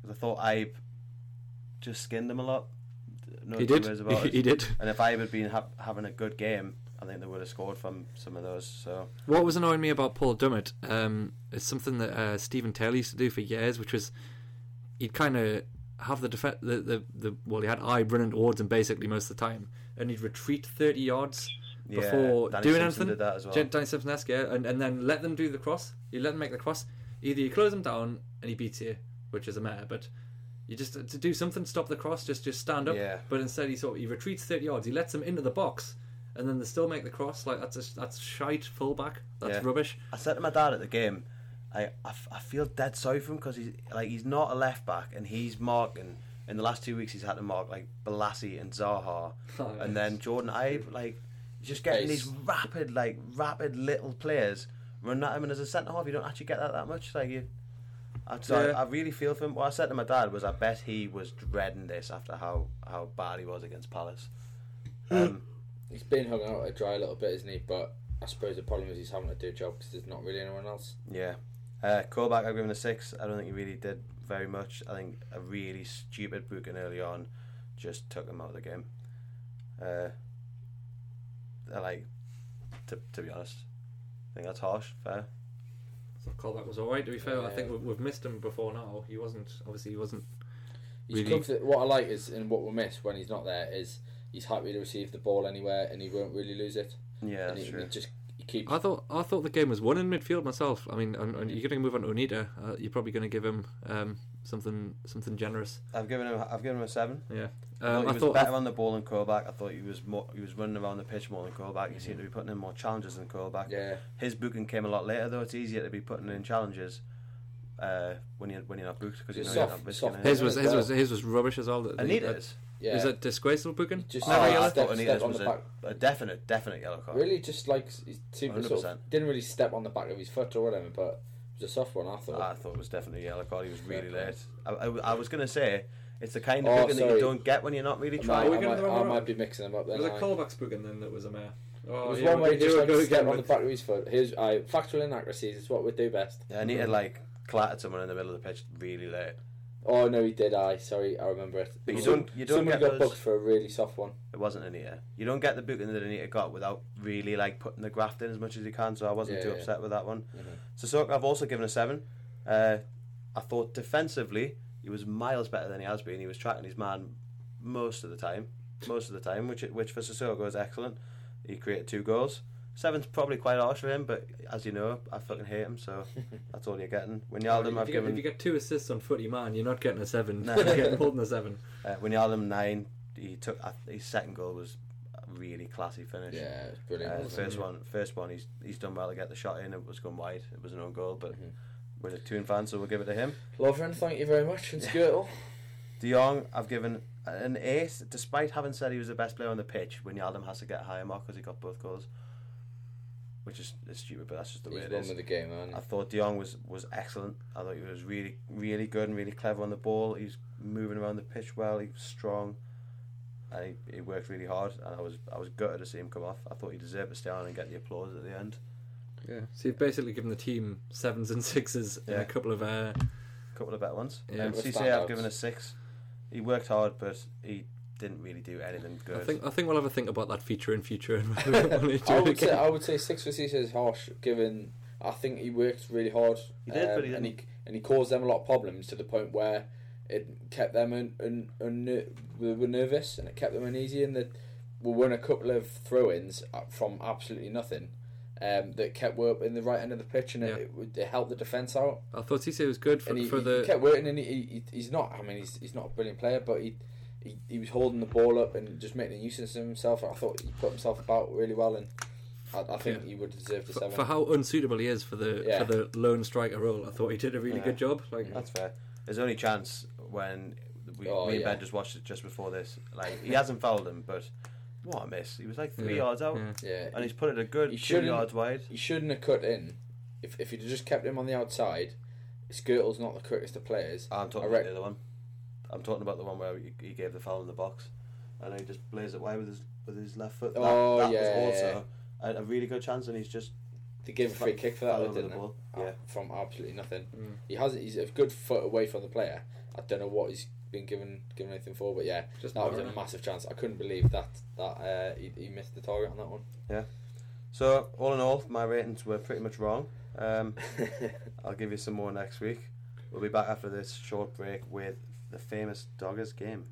because I thought Ibe just skinned him a lot. No He did. about it. He did. And if Ibe had been ha- having a good game, I think they would have scored from some of those. So What was annoying me about Paul Dummett um, is something that uh, Stephen Taylor used to do for years, which was he'd kind of have the, def- the the the well, he had Ibe running towards him basically most of the time, and he'd retreat thirty yards yeah, before Danny doing Simpson anything. that as well. Danny Simpson-esque, yeah, and, and then let them do the cross. You let them make the cross. Either you close them down and he beats you, which is a matter, but you just to do something, stop the cross, just just stand up. Yeah. But instead, he sort of, he retreats thirty yards. He lets them into the box, and then they still make the cross. Like that's a, that's shite fullback. That's Yeah. rubbish. I said to my dad at the game, I, I, f- I feel dead sorry for him because he's like he's not a left back and he's marking. In the last two weeks, he's had to mark like Bolasie and Zaha, Oh, and then Jordan Ibe. Like just getting these rapid, like rapid little players running at him, and as a centre half, you don't actually get that that much. Like you, I, so Yeah. I, I really feel for him. What I said to my dad was, I bet he was dreading this after how how bad he was against Palace. Um, He's been hung out to dry a little bit, isn't he? But I suppose the problem is he's having to do a job because there's not really anyone else. Yeah. Uh, Colback, I've given a six. I don't think he really did very much. I think a really stupid booking early on just took him out of the game. Uh, like, to, to be honest, I think that's harsh. Fair. So Colback was all right. To be fair, I think we've, we've missed him before now. He wasn't obviously he wasn't. He's Really- comfort- what I like is, and what we miss when he's not there is he's happy to receive the ball anywhere, and he won't really lose it. Yeah, and that's he, true. he just he keeps. I thought I thought the game was won in midfield myself. I mean, and, and you're going to move on to Anita. Uh, you're probably going to give him um, something something generous. I've given him. I've given him a seven. Yeah. I Um, thought he I was thought better on the ball than Colback. I thought he was more. He was running around the pitch more than Colback. He seemed to be putting in more challenges than Colback. yeah, His booking came a lot later, though. It's easier to be putting in challenges uh, when you when you're not booked because you know It's you're not risking soft his was his well. was his was rubbish as well. The- the- Anita's. yeah. Is that disgraceful booking? Just- Never Oh, yellow? I Step- thought step Anita's on was the a, back. a definite, definite yellow card. really just like he seemed to sort of didn't really step on the back of his foot or whatever, but it was a soft one. I thought. I thought it was definitely a yellow card. He was really Fair late. I, I, I was going to say, it's the kind of Oh, booking that you don't get when you're not really trying. Are we I, getting might, the wrong I one might be mixing them up. Then There was a I- Colback's booking then that was a mare. Oh, It was here one way to he here just we like go step again on the with- back of his foot. Here's I factual inaccuracies. It's what we do best. Yeah, Anita like clattered someone in the middle of the pitch really late. Oh no, he did. I sorry, I remember it. But you don't- you don't Someone get got those- booked for a really soft one. It wasn't Anita. You don't get the booking that Anita got without really like putting the graft in as much as you can. So I wasn't Yeah, too yeah. upset with that one. Mhm. Sissoko, I've also given a seven. Uh, I thought defensively he was miles better than he has been. He was tracking his man most of the time, most of the time, which which for Sissoko is excellent. He created two goals. Seven's probably quite harsh for him, but as you know, I fucking hate him, so that's all you're getting. Wijnaldum, if, I've you get, given if you get two assists on footy man, you're not getting a seven. No. you're getting more than a seven. uh, Wijnaldum nine. He took uh, his second goal was a really classy finish. Yeah, it brilliant. Uh, wasn't it? first one, first one, he's he's done well to get the shot in. It was going wide. It was an own goal, but Mhm. we're a Toon fan, so we'll give it to him. Lovren, thank you very much, and Skrtel. De Jong, I've given an eight, despite having said he was the best player on the pitch. Wijnaldum has to get a higher mark because he got both goals, which is, is stupid, but that's just the way He's it won with the game, man. I thought De Jong was, was excellent. I thought he was really really good and really clever on the ball. He's moving around the pitch well. He was strong. And he, he worked really hard, and I was I was gutted to see him come off. I thought he deserved to stay on and get the applause at the end. Yeah. So you've basically given the team sevens and sixes and a couple of uh, A couple of better ones. Yeah. and With I've given a six. He worked hard, but he didn't really do anything good. I think I think we'll have a think about that feature in future and when we do I would say. I would say six for Cisse is harsh. Given I think he worked really hard. um, He did, but he and he didn't. and he caused them a lot of problems to the point where it kept them un, un, un, we were nervous and it kept them uneasy and that we won a couple of throw-ins uh, from absolutely nothing. Um, that kept work in the right end of the pitch and Yeah. it, it, it helped the defence out. I thought Cisse was good for, and he, for he the. kept working, and he, he he's not. I mean, he's he's not a brilliant player, but he. He, he was holding the ball up and just making a nuisance of himself. I thought he put himself about really well, and I, I think Yeah. he would deserve the For, seven. for how unsuitable he is for the Yeah. for the lone striker role, I thought he did a really Yeah. good job. Like mm-hmm. That's fair. His only chance when we, Oh, me and yeah. Ben just watched it just before this. Like he hasn't fouled him, but what a miss! He was like three Yeah, yards out, yeah. yeah, and he's put it a good He two shouldn't- yards wide. he shouldn't have cut in. If if he'd just kept him on the outside, Skrtel's not the quickest of players. I'm talking I about rec- the other one. I'm talking about the one where he, he gave the foul in the box, and he just blazed it wide with his with his left foot. That, Oh, that yeah, was also a, a really good chance, and he's just They gave a free Fell- kick for that, though, didn't the ball, Ah, yeah. From absolutely nothing. Mm. He has he's a good foot away from the player. I don't know what he's been given given anything for, but yeah, Just that was a massive chance. I couldn't believe that that uh, he, he missed the target on that one. Yeah. So. All in all, my ratings were pretty much wrong. Um, I'll give you some more next week. We'll be back after this short break with the famous Doggers game.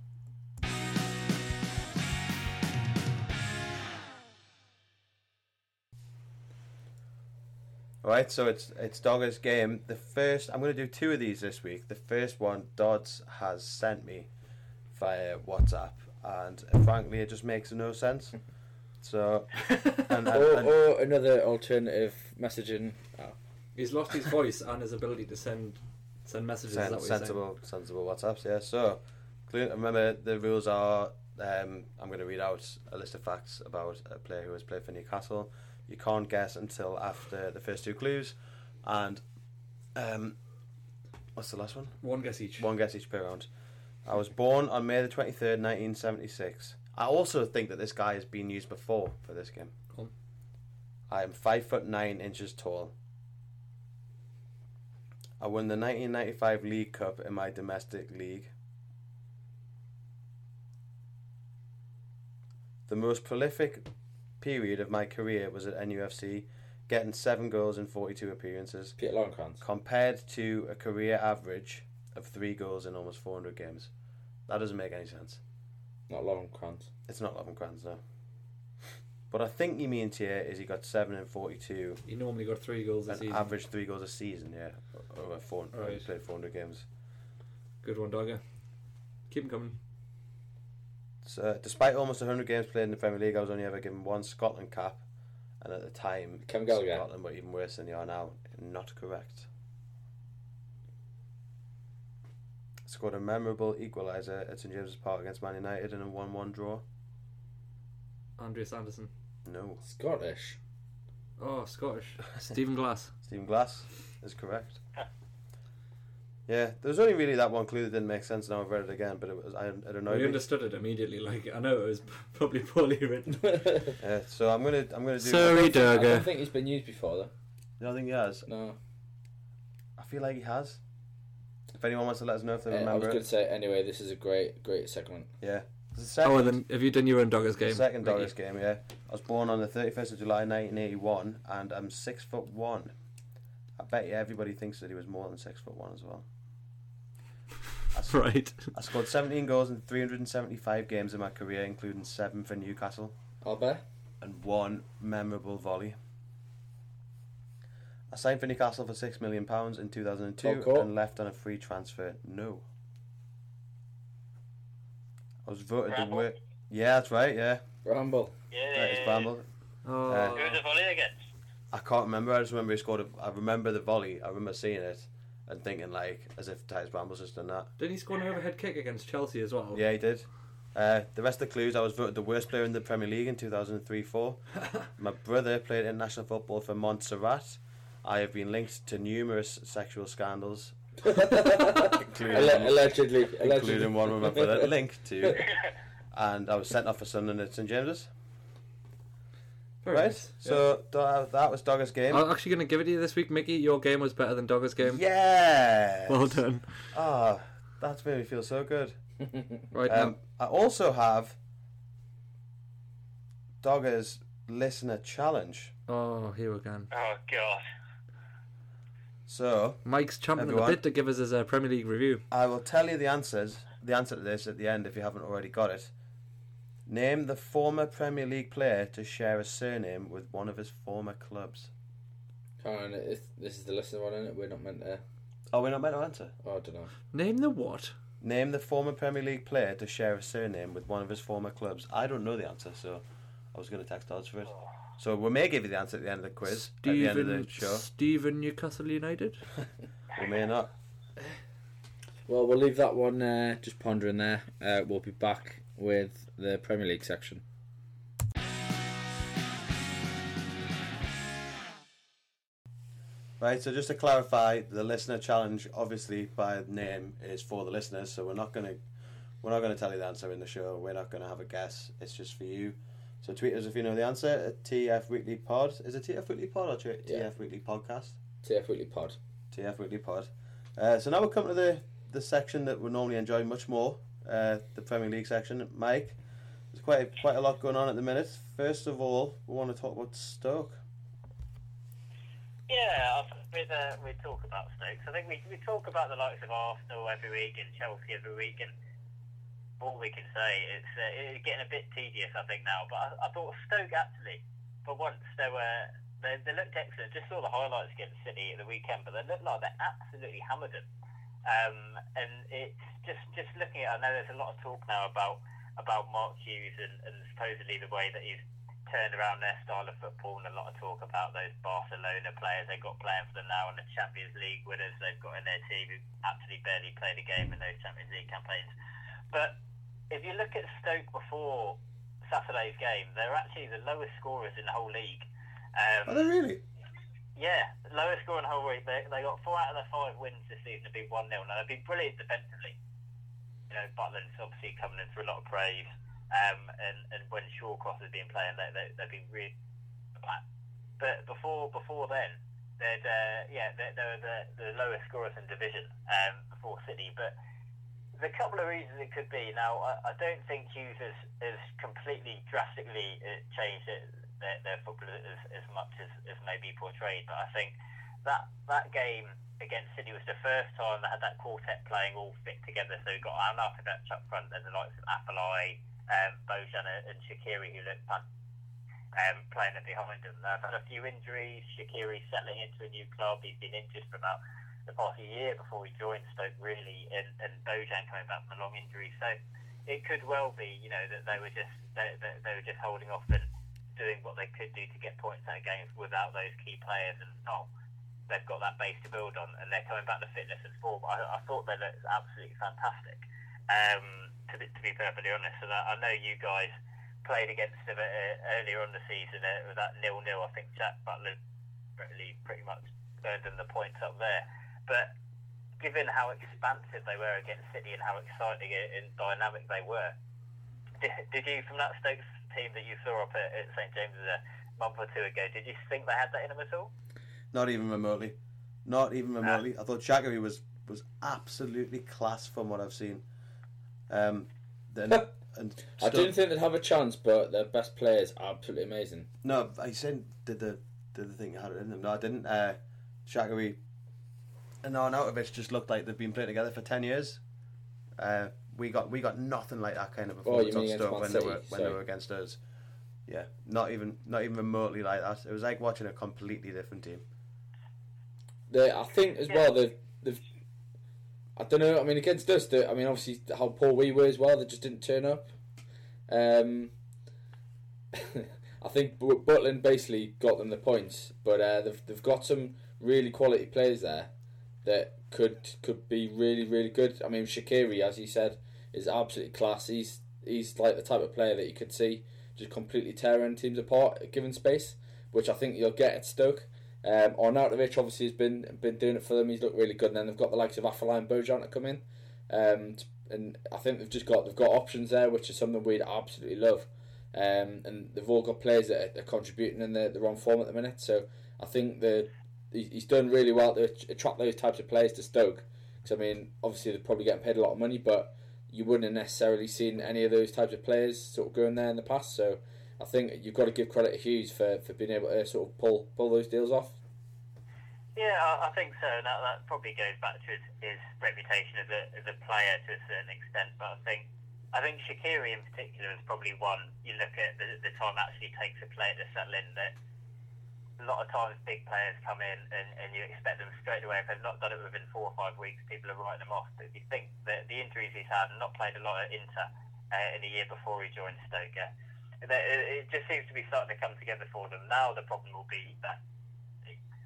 Alright, so it's it's Doggers game. The first I'm gonna do two of these this week. The first one Dodds has sent me via WhatsApp and uh, frankly it just makes no sense. So and, and, or, or another alternative messaging. Oh, he's lost his voice and his ability to send send messages. Sen- sensible, sensible WhatsApps. Yeah. So, remember the rules are. Um, I'm going to read out a list of facts about a player who has played for Newcastle. You can't guess until after the first two clues, and um, what's the last one? One guess each. One guess each per round. I was born on May the 23rd, 1976. I also think that this guy has been used before for this game. Cool. I am five foot nine inches tall. I won the 1995 League Cup in my domestic league. The most prolific period of my career was at NUFC, getting seven goals in 42 appearances Peter Lovenkrands. compared to a career average of three goals in almost 400 games. That doesn't make any sense. Not Longcrantz. It's not 11 grand, no. What I think he means here is he got seven and 42, He normally got three goals a and season. average three goals a season, yeah. Over four, oh, Right. played 400 games. Good one, Dogger. Keep him coming. So, uh, despite almost 100 games played in the Premier League, I was only ever given one Scotland cap, and at the time, Kevin Gallacher. Scotland were even worse than they are now. Not correct. Scored a memorable equaliser at St James's Park against Man United in a 1 1 draw. Andreas Andersson. No. Scottish. Oh, Scottish. Stephen Glass. Stephen Glass is correct. Yeah, there was only really that one clue that didn't make sense. Now I've read it again, but it was I, it annoyed We me. understood it immediately. Like I know it was probably poorly written. Yeah, so I'm gonna I'm gonna do. Sorry, I don't think he's been used before though. I don't think he has. No. I feel like he has. If anyone wants to let us know if they Uh, I was remember going it, to say anyway. This is a great, great segment. yeah. It's the second, Oh, and then have you done your own Doggers game? second Ricky? Doris game. Yeah, I was born on the 31st of July 1981, and I'm six foot one. I bet you everybody thinks that he was more than six foot one as well. I s- Right. I scored 17 goals in 375 games in my career, including seven for Newcastle. Albert. and one memorable volley. I signed for Newcastle for six million pounds in two thousand and two Oh, cool. and left on a free transfer. No. I was voted the Bramble? worst. Yeah, that's right. Yeah, Ramble. Yeah. that is Bramble. Oh, Uh, Who was the volley against? I can't remember. I just remember he scored. A, I remember the volley. I remember seeing it and thinking like as if Titus Brambles just done that. didn't he score an overhead kick against Chelsea as well? Yeah, he did. Uh, the rest of the clues, I was voted the worst player in the Premier League in 2003-4. My brother played international football for Montserrat. I have been linked to numerous sexual scandals, including, allegedly. Allegedly. including one with my brother linked to. And I was sent off for Sunderland at St James's. Very right? nice. So tha- that was Dogger's game. I'm actually going to give it to you this week, Mickey. Your game was better than Doggers' game. Yeah. Well done. Ah, that's made me feel so good. Right Um, I also have Dogger's listener challenge. Oh, here we go again. Oh God. So Mike's champing at Everyone. the bit to give us his uh, Premier League review. I will tell you the answers, the answer to this at the end if you haven't already got it. Name the former Premier League player to share a surname with one of his former clubs. Hang on, if this is the listener one, is it? We're not meant to. Oh, we're not meant to answer. Oh, I don't know. Name the what? Name the former Premier League player to share a surname with one of his former clubs. I don't know the answer, so I was going to text odds for it. So we may give you the answer at the end of the quiz, at the end of the Stephen, show. Stephen Newcastle United. We may not. Well, we'll leave that one uh, just pondering there. Uh, we'll be back with the Premier League section. Right, so just to clarify, the listener challenge, obviously by name, is for the listeners. So we're not gonna, we're not gonna tell you the answer in the show. We're not gonna have a guess. It's just for you. So tweet us if you know the answer TF Weekly Pod. Is it TF Weekly Pod or TF Yeah. Weekly Podcast? TF Weekly Pod. TF Weekly Pod. Uh, so now we're coming to the the section that we normally enjoy much more, uh, the Premier League section. Mike, there's quite quite a lot going on at the minute. First of all, we want to talk about Stoke. Yeah, I think we'd, uh, we'd talk about Stokes. I think we, we talk about the likes of Arsenal every week and Chelsea every week, and all we can say it's uh, it's getting a bit tedious, I think now. But I, I thought Stoke actually, for once, they were they, they looked excellent. Just saw the highlights against City at the weekend, but they looked like they absolutely hammered them. Um, and it's just just looking at. I know there's a lot of talk now about about Mark Hughes and, and supposedly the way that he's turned around their style of football and a lot of talk about those Barcelona players they've got playing for them now and the Champions League winners they've got in their team who actually barely played a game in those Champions League campaigns. But if you look at Stoke before Saturday's game, they're actually the lowest scorers in the whole league. Um, Are they really? yeah, lowest score in the whole week. They, they got four out of their five wins this season have been 1 0. Now, they've been brilliant defensively. You know, Butland's obviously coming in for a lot of praise. Um, and, and when Shawcross has been playing, they, they, they've been really. But before before then, they'd, uh, yeah, they, they were the, the lowest scorers in division um, before City. But there's a couple of reasons it could be. Now, I, I don't think Hughes has, has completely drastically uh, changed it, their, their football as, as much as, as maybe portrayed, but I think that that game against City was the first time they had that quartet playing all fit together. So we've got Arnautovic up front, there's the likes of Afellay, um, Bojan and Shaqiri who look fun. Um, playing it behind them. They've had a few injuries. Shaqiri settling into a new club. He's been injured for about the past year before he joined Stoke, really, and, and Bojan coming back from a long injury. So it could well be, you know, that they were just they, they, they were just holding off and doing what they could do to get points out of games without those key players. And oh, they've got that base to build on, and they're coming back to fitness and form. I, I thought they looked absolutely fantastic. Um, to, be, to be perfectly honest, and I, I know you guys played against them uh, earlier on the season uh, with that nil-nil. I think Jack Butland pretty much earned them the points up there. But given how expansive they were against City and how exciting and dynamic they were, did, did you, from that Stokes team that you saw up at, at St James's a month or two ago, did you think they had that in them at all? Not even remotely. Not even remotely. I thought Shaqiri was was absolutely class from what I've seen. Um, then and I Stoke- didn't think they'd have a chance, but their best players are absolutely amazing. No, I said did the did the thing had it in them. No, I didn't. Uh, Shaqiri and Arnautovic just looked like they've been playing together for ten years. Uh, we got we got nothing like that kind of Oh, you performance mean on against Stoke Man when they were when they were against us. Yeah, not even not even remotely like that. It was like watching a completely different team. They, I think as well they've, they've I don't know. I mean, against us, they, I mean, obviously how poor we were as well. They just didn't turn up. Um, I think Bu- Butland basically got them the points, but uh, they've they've got some really quality players there that could could be really really good. I mean, Shaqiri, as you said, is absolutely class. He's he's like the type of player that you could see just completely tearing teams apart given space, which I think you'll get at Stoke. Um, Arnautovic obviously has been been doing it for them. He's looked really good. And then they've got the likes of Afellay and Bojan to come in, um, and I think they've just got they've got options there, which is something we'd absolutely love. Um, and they've all got players that are, are contributing in the, the wrong form at the minute. So I think the he- he's done really well to attract those types of players to Stoke. Because I mean, obviously they're probably getting paid a lot of money, but you wouldn't have necessarily seen any of those types of players sort of going there in the past. So I think you've got to give credit to Hughes for, for being able to sort of pull pull those deals off. Yeah, I, I think so. And that, that probably goes back to his, his reputation as a, as a player to a certain extent. But I think I think Shaqiri in particular is probably one you look at the, the time actually takes a player to settle in. That a lot of times big players come in and, and you expect them straight away. If they've not done it within four or five weeks, people are writing them off. But if you think that the injuries he's had and not played a lot at Inter uh, in the year before he joined Stoke, uh, it it just seems to be starting to come together for them. Now the problem will be that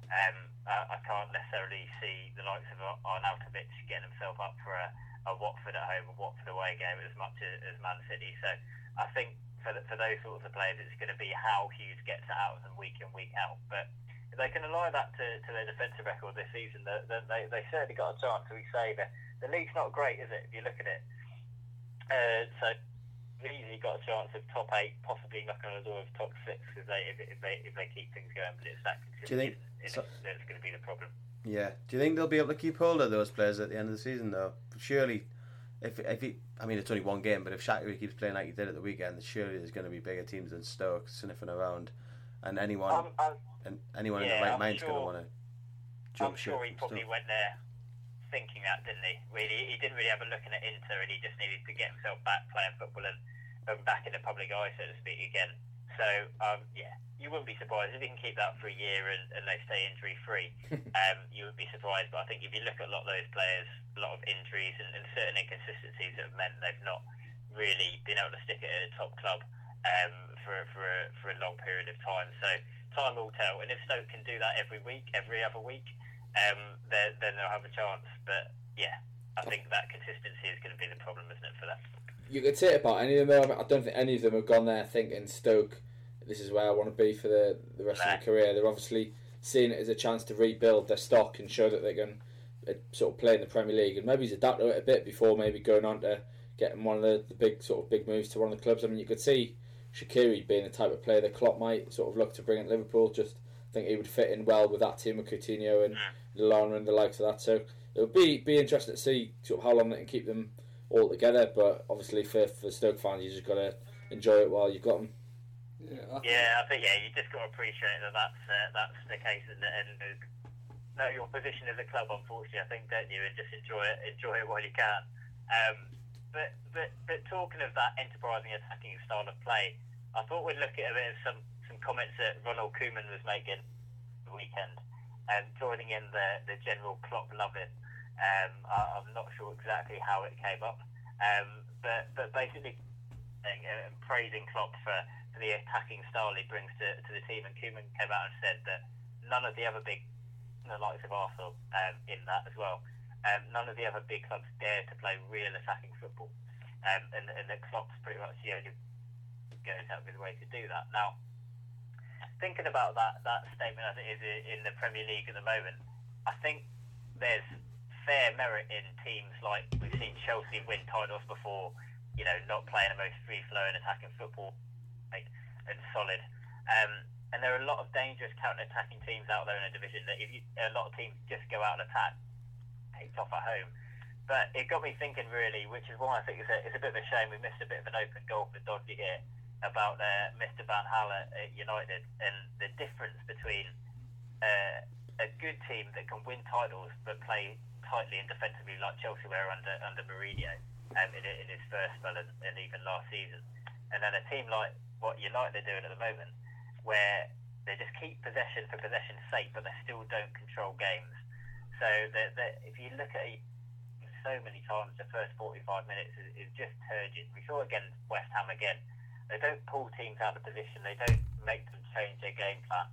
um, I, I can't necessarily see the likes of Arnautovic getting himself up for a, a Watford at home, a Watford away game as much as, as Man City. So I think for, the, for those sorts of players, it's going to be how Hughes gets out of them week in, week out. But if they can ally that to, to their defensive record this season, they, they, they, they certainly got a chance. We say that the league's not great, is it, if you look at it? Uh, so they've easily got a chance of top eight, possibly knocking on the door of top six if they if, if they if they keep things going. But it's that Do you think- so- that's going to be the problem. Yeah. Do you think they'll be able to keep hold of those players at the end of the season, though? Surely, if if he, I mean, it's only one game, but if Shaqiri keeps playing like he did at the weekend, surely there's going to be bigger teams than Stoke sniffing around, and anyone I'm, I'm, and anyone yeah, in the right I'm mind's going to want to I'm jump sure ship he probably went there thinking that, didn't he? Really, he didn't really have a look at Inter, and he just needed to get himself back playing football and, and back in the public eye, so to speak, again. So, um, yeah, you wouldn't be surprised if he can keep that for a year and, and they stay injury free. um, you would be surprised, but I think if you look at a lot of those players, a lot of injuries and, and certain inconsistencies that have meant they've not really been able to stick it at a top club um, for for a, for a long period of time. So time will tell. And if Stoke can do that every week, every other week, um, then then they'll have a chance. But yeah, I think that consistency is going to be the problem, isn't it, for them? You could say it about any of them. though. I don't think any of them have gone there thinking Stoke. This is where I want to be for the, the rest of my career. They're obviously seeing it as a chance to rebuild their stock and show that they can uh, sort of play in the Premier League. And maybe he's adapted it a bit before maybe going on to getting one of the, the big sort of big moves to one of the clubs. I mean, you could see Shaqiri being the type of player that Klopp might sort of look to bring at Liverpool. Just think he would fit in well with that team of Coutinho and Lallana and the likes of that. So it would be be interesting to see sort of how long they can keep them all together. But obviously for for Stoke fans, you just got to enjoy it while you've got them. Yeah, I think- Yeah, I think yeah, you just got to appreciate that that's uh, that's the case, and, and know your position as a club. Unfortunately, I think don't you, and just enjoy it, enjoy it while you can. Um, but but but talking of that enterprising attacking style of play, I thought we'd look at a bit of some some comments that Ronald Koeman was making the weekend, and joining in the the general Klopp loving. Um, I, I'm not sure exactly how it came up, um, but but basically praising Klopp for, for the attacking style he brings to, to the team. And Koeman came out and said that none of the other big, the likes of Arsenal, um, in that as well, um, none of the other big clubs dare to play real attacking football. Um, and, and that Klopp's pretty much the only goes out of his way to do that. Now, thinking about that, that statement as it is in the Premier League at the moment, I think there's fair merit in teams like we've seen Chelsea win titles before, you know, not playing the most free flowing attacking football like, and solid. Um, and there are a lot of dangerous counter attacking teams out there in a division that if you, a lot of teams just go out and attack, picked off at home. But it got me thinking really, which is why I think it's a, it's a bit of a shame we missed a bit of an open goal for Dodgy here about uh, Mr. Van Gaal at, at United and the difference between uh, a good team that can win titles but play tightly and defensively like Chelsea were under under Mourinho um, in, in his first spell and, and even last season, and then a team like what United are doing at the moment, where they just keep possession for possession's sake, but they still don't control games. So that that if you look at it so many times, the first 45 minutes is, is just turgid. We saw against West Ham again. They don't pull teams out of position. They don't make them change their game plan.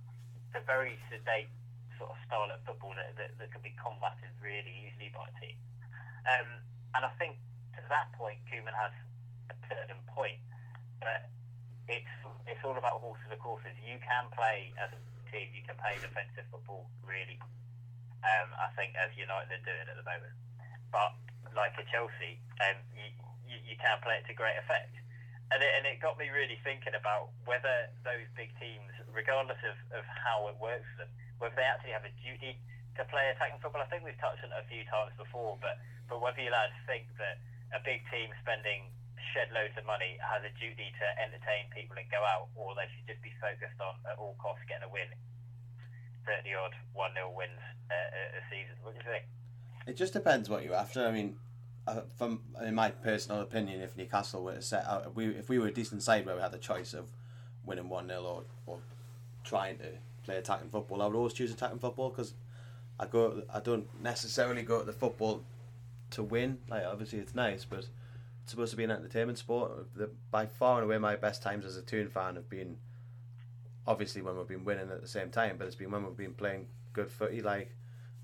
It's a very sedate sort of style of football that, that, that can be combated really easily by a team. Um, and I think to that point, Koeman has a certain point, but it's it's all about horses for courses. You can play as a team, you can play defensive football really. Um, I think as United are doing at the moment, but like a Chelsea, um, you, you you can play it to great effect. And it, and it got me really thinking about whether those big teams, regardless of, of how it works for them, whether they actually have a duty to play attacking football. I think we've touched on it a few times before, but but whether you lads think that a big team spending shed loads of money has a duty to entertain people and go out, or they should just be focused on at all costs getting a win, thirty odd one 0 wins uh, a season. What do you think? It just depends what you're after. I mean, uh, from in my personal opinion, if Newcastle were to set out, if we if we were a decent side where we had the choice of winning one 0 or or trying to play attacking football, I would always choose attacking football because I go I don't necessarily go to the football to win. Like obviously it's nice, but it's supposed to be an entertainment sport. The, by far and away, my best times as a Toon fan have been obviously when we've been winning at the same time, but it's been when we've been playing good footy, like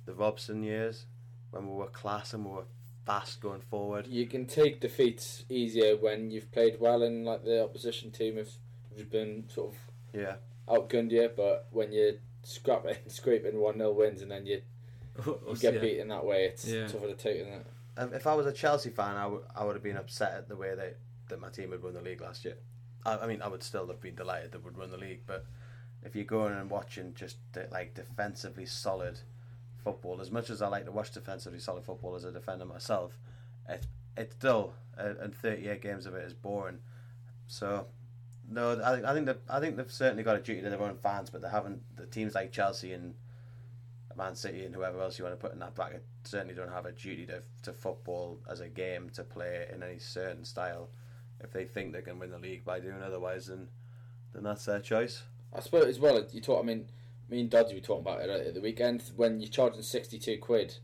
the Robson years, when we were class and we were fast going forward. You can take defeats easier when you've played well and like the opposition team have, have been sort of Yeah, outgunned you, but when you're scrapping, scraping 1 0 wins and then you, you get Yeah. beaten that way, it's Yeah. tougher to take, isn't it? Um, if I was a Chelsea fan, I would I would have been upset at the way that that my team had won the league last year. I, I mean, I would still have been delighted that we'd won the league, but if you're going and watching just uh, like defensively solid football, as much as I like to watch defensively solid football as a defender myself, it it's dull, uh, and 38 games of it is boring. So. No, I, think- I think that I think they've certainly got a duty to their own fans, but they haven't. The teams like Chelsea and Man City and whoever else you want to put in that bracket certainly don't have a duty to, to football as a game to play in any certain style. If they think they can win the league by doing otherwise, then then that's their choice. I suppose as well, you talk, I mean, me and Dodgy were talking about it at the weekend when you're charging 62 quid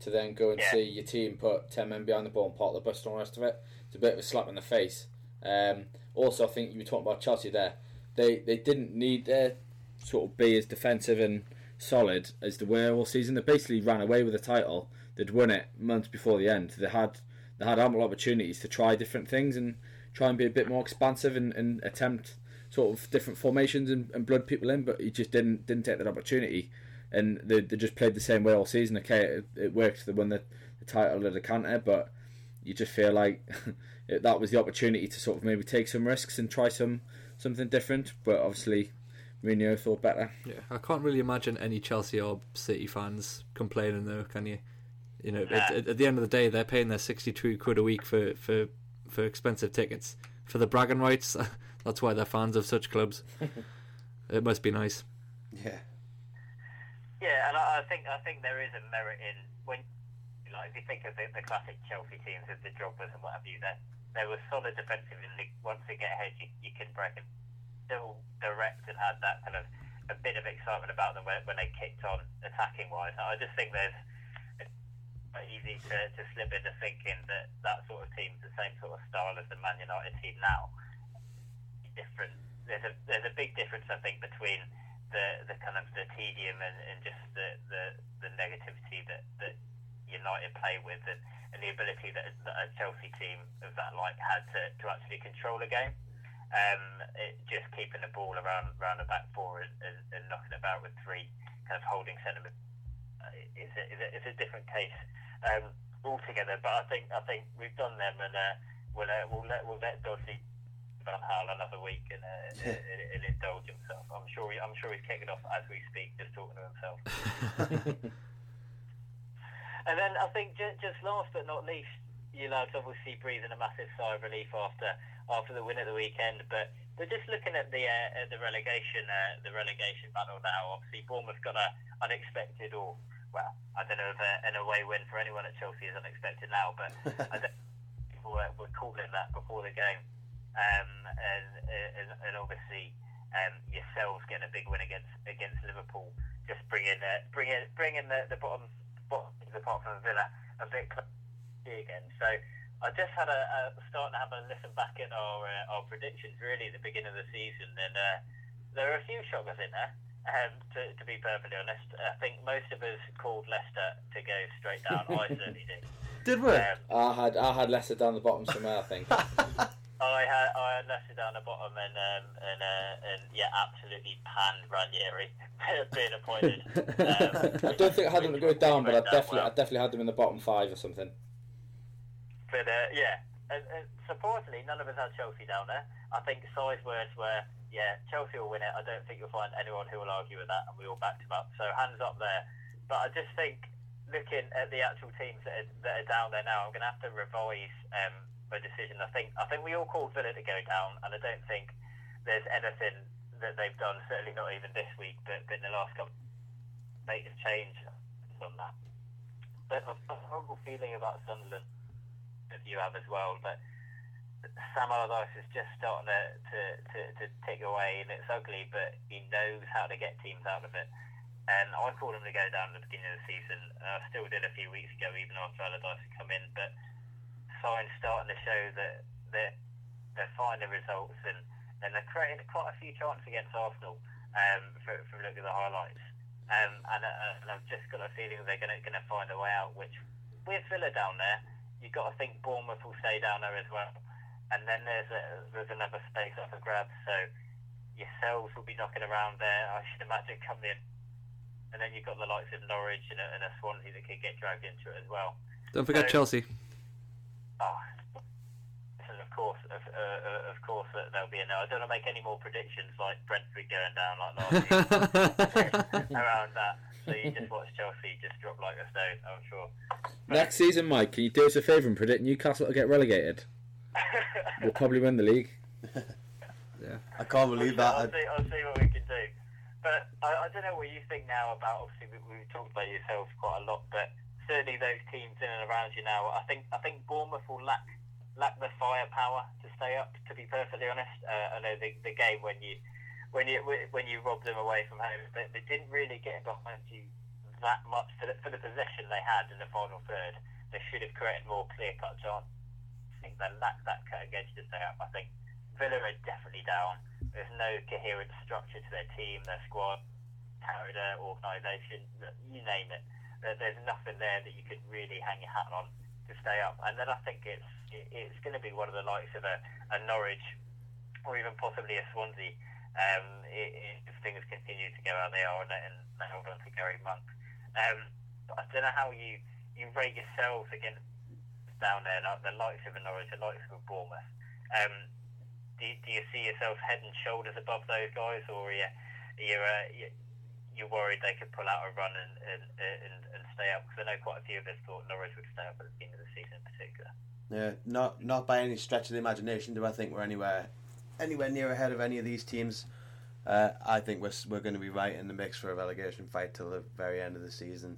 to then go and Yeah. see your team put 10 men behind the ball and park the bus and all the rest of it. It's a bit of a slap in the face. Um, also, I think you were talking about Chelsea there. They they didn't need to sort of be as defensive and solid as they were all season. They basically ran away with the title. They'd won it months before the end. They had they had ample opportunities to try different things and try and be a bit more expansive and, and attempt sort of different formations and, and blood people in, but he just didn't didn't take that opportunity. And they, they just played the same way all season. Okay, it, it worked. They won the, the title at a canter, but you just feel like that was the opportunity to sort of maybe take some risks and try some something different. But obviously, Mourinho thought better. Yeah, I can't really imagine any Chelsea or City fans complaining though. Can you? You know, at, at, at the end of the day, they're paying their sixty-two quid a week for for for expensive tickets for the bragging rights. That's why they're fans of such clubs. it must be nice. Yeah, Yeah, and I, I think I think there is a merit in when, like, if you think of the, the classic Chelsea teams with the Drogba's and what have you, that they were solid defensive, they, once they get ahead, you, you can break them. Still direct and had that kind of a bit of excitement about them when, when they kicked on attacking wise. I just think there's easy to, to slip into thinking that that sort of team's the same sort of style as the Man United team now. Different. There's a there's a big difference I think between the the kind of the tedium and, and just the, the, the negativity that, that United play with and, and the ability that, that a Chelsea team of that like had to, to actually control a game. Um, it, just keeping the ball around around the back four and, and, and knocking about with three kind of holding sentiment uh, is a, is a, is a different case um, altogether. But I think I think we've done them and uh, we'll uh, we'll let we'll let Dodgy Van Gaal another week and, uh, and, and indulge himself. I'm sure he, I'm sure he's kicking off as we speak, just talking to himself. And then I think just, just last but not least, you know, obviously breathing a massive sigh of relief after after the win at the weekend, but they're just looking at the uh, at the relegation uh, the relegation battle now. Obviously, Bournemouth got an unexpected or well, I don't know if a, an away win for anyone at Chelsea is unexpected now, but I don't, people were, were calling that before the game, um, and, and and obviously um, yourselves getting a big win against against Liverpool, just bringing uh, bringing bringing the, the bottom bottom apart from Villa a bit closer again. So I just had a, a starting to have a listen back at our uh, our predictions really at the beginning of the season, and uh, there are a few shockers in there. Um, to, to be perfectly honest, I think most of us called Leicester to go straight down. I certainly did. did we? Um, I had I had Leicester down the bottom somewhere. I think. I had I had Leicester down the bottom and um, and uh, and yeah, absolutely panned Ranieri being appointed. Um, I don't think I had them to go down, but I definitely I definitely had them in the bottom five or something. But uh, yeah, and, and surprisingly, none of us had Chelsea down there. I think Si's words were, "Yeah, Chelsea will win it." I don't think you'll find anyone who will argue with that, and we all backed him up. So hands up there. But I just think, looking at the actual teams that are, that are down there now, I'm going to have to revise um, my decision. I think I think we all called Villa to go down, and I don't think there's anything that they've done. Certainly not even this week, but, but in the last couple, make a change on that. But a horrible feeling about Sunderland that you have as well. But Sam Allardyce is just starting to, to, to, to tick away, and it's ugly, but he knows how to get teams out of it. And I called him to go down at the beginning of the season. I still did a few weeks ago, even after Allardyce had come in. But signs starting to show that that they're finding results and, and they're creating quite a few chances against Arsenal um, from, from looking at the highlights. Um, and, uh, and I've just got a feeling they're going to find a way out. Which with Villa down there, you've got to think Bournemouth will stay down there as well. And then there's a, there's another space up for grabs. So yourselves will be knocking around there. I should imagine coming in. And then you've got the likes of Norwich and a, and a Swansea that could get dragged into it as well. Don't forget So- Chelsea. Oh, and of course, of, uh, uh, of course, that there'll be a no. I don't want to make any more predictions like Brentford going down like last year around that. So you just watch Chelsea just drop like a stone. I'm sure. Next season, Mike, can you do us a favour and predict Newcastle will get relegated? We'll probably win the league. Yeah, I can't believe I'll that. see, I'll see what we can do. But I, I don't know what you think now about. Obviously, we, we've talked about yourselves quite a lot, but certainly those teams in and around you now. I think I think Bournemouth will lack lack the firepower to stay up. To be perfectly honest, uh, I know the, the game when you when you when you robbed them away from home, they, didn't really get behind you that much for the, for the possession they had in the final third. They should have created more clear cut chances. I think they lack that cutting edge to stay up. I think Villa are definitely down. There's no coherent structure to their team, their squad, character, organisation, you name it. There- There's nothing there that you could really hang your hat on to stay up. And then I think it's it's going to be one of the likes of a, a Norwich or even possibly a Swansea um, if things continue to go how they are and, they hold on to Gary Monk. Um, I don't know how you, you rate yourselves against down there, like the likes of a Norwich, the likes of a Bournemouth. Um, do, do you see yourself head and shoulders above those guys, or are you, uh, you, you're worried they could pull out a run and, and, and, and stay up? Because I know quite a few of us thought Norwich would stay up at the beginning of the season in particular. Yeah, not not by any stretch of the imagination do I think we're anywhere anywhere near ahead of any of these teams. Uh, I think we're we're going to be right in the mix for a relegation fight till the very end of the season.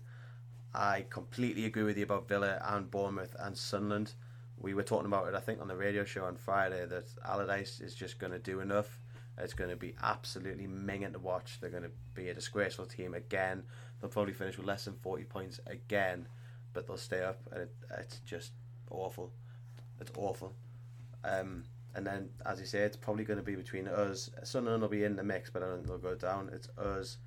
I completely agree with you about Villa and Bournemouth and Sunderland. We were talking about it, I think, on the radio show on Friday that Allardyce is just going to do enough. It's going to be absolutely minging to watch. They're going to be a disgraceful team again. They'll probably finish with less than 40 points again, but they'll stay up. And it, it's just awful. It's awful. Um, and then, as you say, it's probably going to be between us. Sunderland will be in the mix, but I don't think they'll go down. It's us,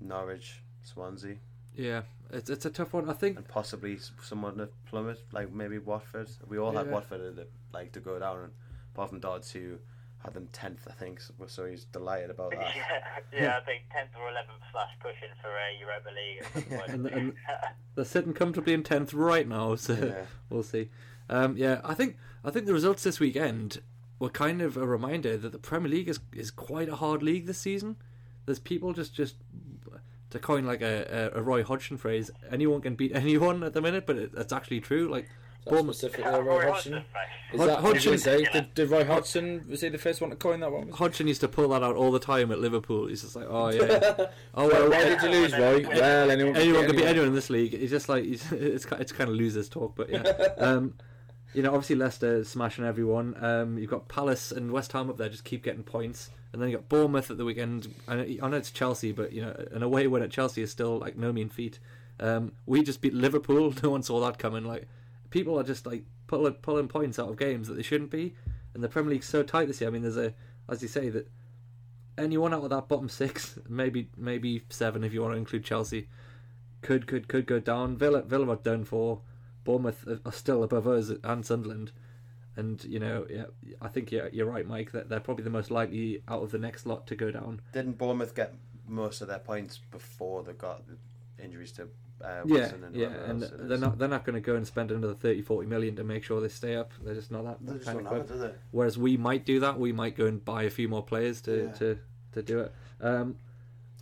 Norwich, Swansea, Yeah, it's it's a tough one. I think and possibly someone to plummet, like maybe Watford. We all had Watford that like to go down, apart from Dodds, who had them tenth, I think. So, so he's delighted about that. yeah, yeah, I think 10th or 11th slash pushing for a Europa League at some point. And- and- they're sitting comfortably in tenth right now, so Yeah. we'll see. Um, yeah, I think I think the results this weekend were kind of a reminder that the Premier League is is quite a hard league this season. There's people just just to coin like a, a, a Roy Hodgson phrase, anyone can beat anyone at the minute, but it, it's actually true. Like That's Bournemouth, specifically Roy Hodgson. Is Hod- that, I Hodgson- going say, did, did Roy Hodgson, was he the first one to coin that one? Hodgson used to pull that out all the time at Liverpool. He's just like, oh yeah, oh well, Why did you lose, Roy? Well, anyone, anyone can beat anyone. anyone in this league. It's just like it's it's, it's kind of losers talk, but yeah. Um, you know, obviously Leicester smashing everyone. Um, you've got Palace and West Ham up there, just keep getting points, and then you got Bournemouth at the weekend. I know, I know it's Chelsea, but you know, an away win at Chelsea is still like no mean feat. Um, we just beat Liverpool. No one saw that coming. Like people are just like pulling pulling points out of games that they shouldn't be, and the Premier League's so tight this year. I mean, there's a as you say that anyone out of that bottom six, maybe maybe seven if you want to include Chelsea, could could could go down. Villa Villa are done for. Bournemouth are- still above us and Sunderland, and you know, yeah, I think you're, you're right, Mike. That they're probably the most likely out of the next lot to go down. Didn't Bournemouth get most of their points before they got injuries to uh, Yeah, and yeah, and else they're not they're not going to go and spend another 30, 40 million to make sure they stay up. They're just not that, that kind of club. it. Whereas we might do that. We might go and buy a few more players to Yeah. to, to do it. Um,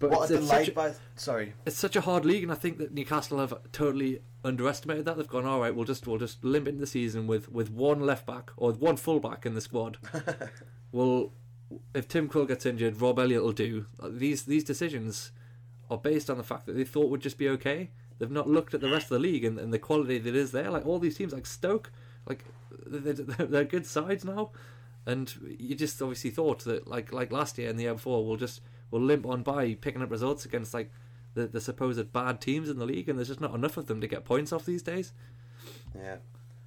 but What it's, a it's delight such a, by sorry. it's such a hard league, and I think that Newcastle have totally underestimated that. They've gone, all right, we'll just we'll just limp into the season with, with one left back or one full back in the squad. well, if Tim Quill gets injured, Rob Elliot will do. These these decisions are based on the fact that they thought would just be okay. They've not looked at the rest of the league and, and the quality that is there. Like all these teams, like Stoke, like they're, they're, they're good sides now, and you just obviously thought that like like last year and the year before, we'll just we'll limp on by picking up results against like the the supposed bad teams in the league, and there's just not enough of them to get points off these days. Yeah.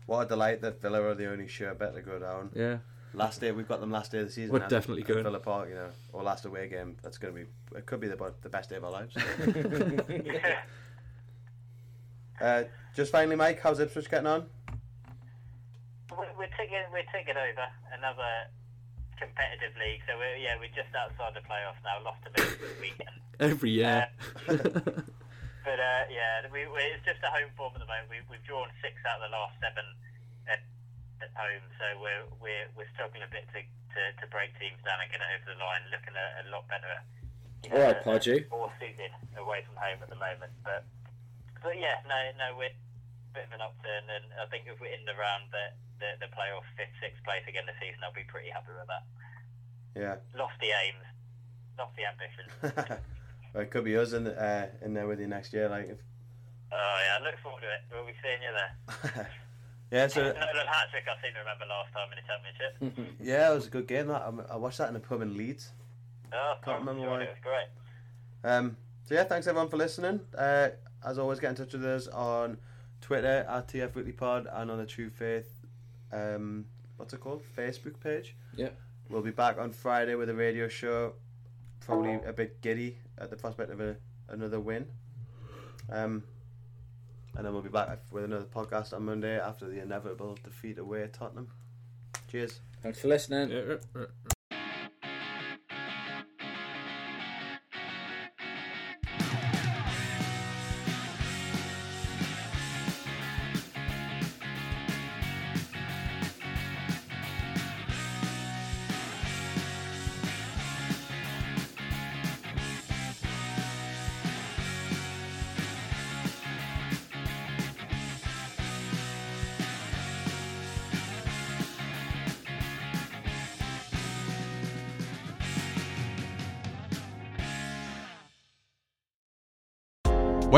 What a delight that Villa are the only sure bet to go down. Yeah. Last day we've got them last day of the season. We're definitely at going. Villa Park, you know, or last away game. That's going to be. It could be the the best day of our lives. uh, just finally, Mike, how's Ipswich getting on? We're, we're we're ticking over another competitive league. So we're yeah, we're just outside the playoffs now. Lost a bit this weekend, Every year. but uh, yeah, we, we, it's just a home form at the moment. We, we've drawn six out of the last seven at, at home, so we're we're we're struggling a bit to, to, to break teams down and get it over the line. Looking a, a lot better. You All right, uh, Podgy. More suited away from home at the moment, but but yeah, no, no, we're a bit of an upturn, and I think if we're in the round that the, the playoff fifth, sixth place again this season, I'll be pretty happy with that. Yeah. Lofty aims, lofty ambitions. well, it could be us in uh, in there with you next year. Like, if, oh yeah, I look forward to it. We'll be seeing you there. yeah. So Nolan hat trick I seem to remember last time in the championship. yeah, it was a good game. That I, I watched that in a pub in Leeds. Oh, Can't remember why. It was great. Um, so yeah, thanks everyone for listening. Uh, as always, get in touch with us on Twitter at TF Weekly Pod and on the True Faith, um, what's it called, Facebook page. Yeah. We'll be back on Friday with a radio show. Probably a bit giddy at the prospect of a, another win. Um, and then we'll be back with another podcast on Monday after the inevitable defeat away at Tottenham. Cheers. Thanks for listening.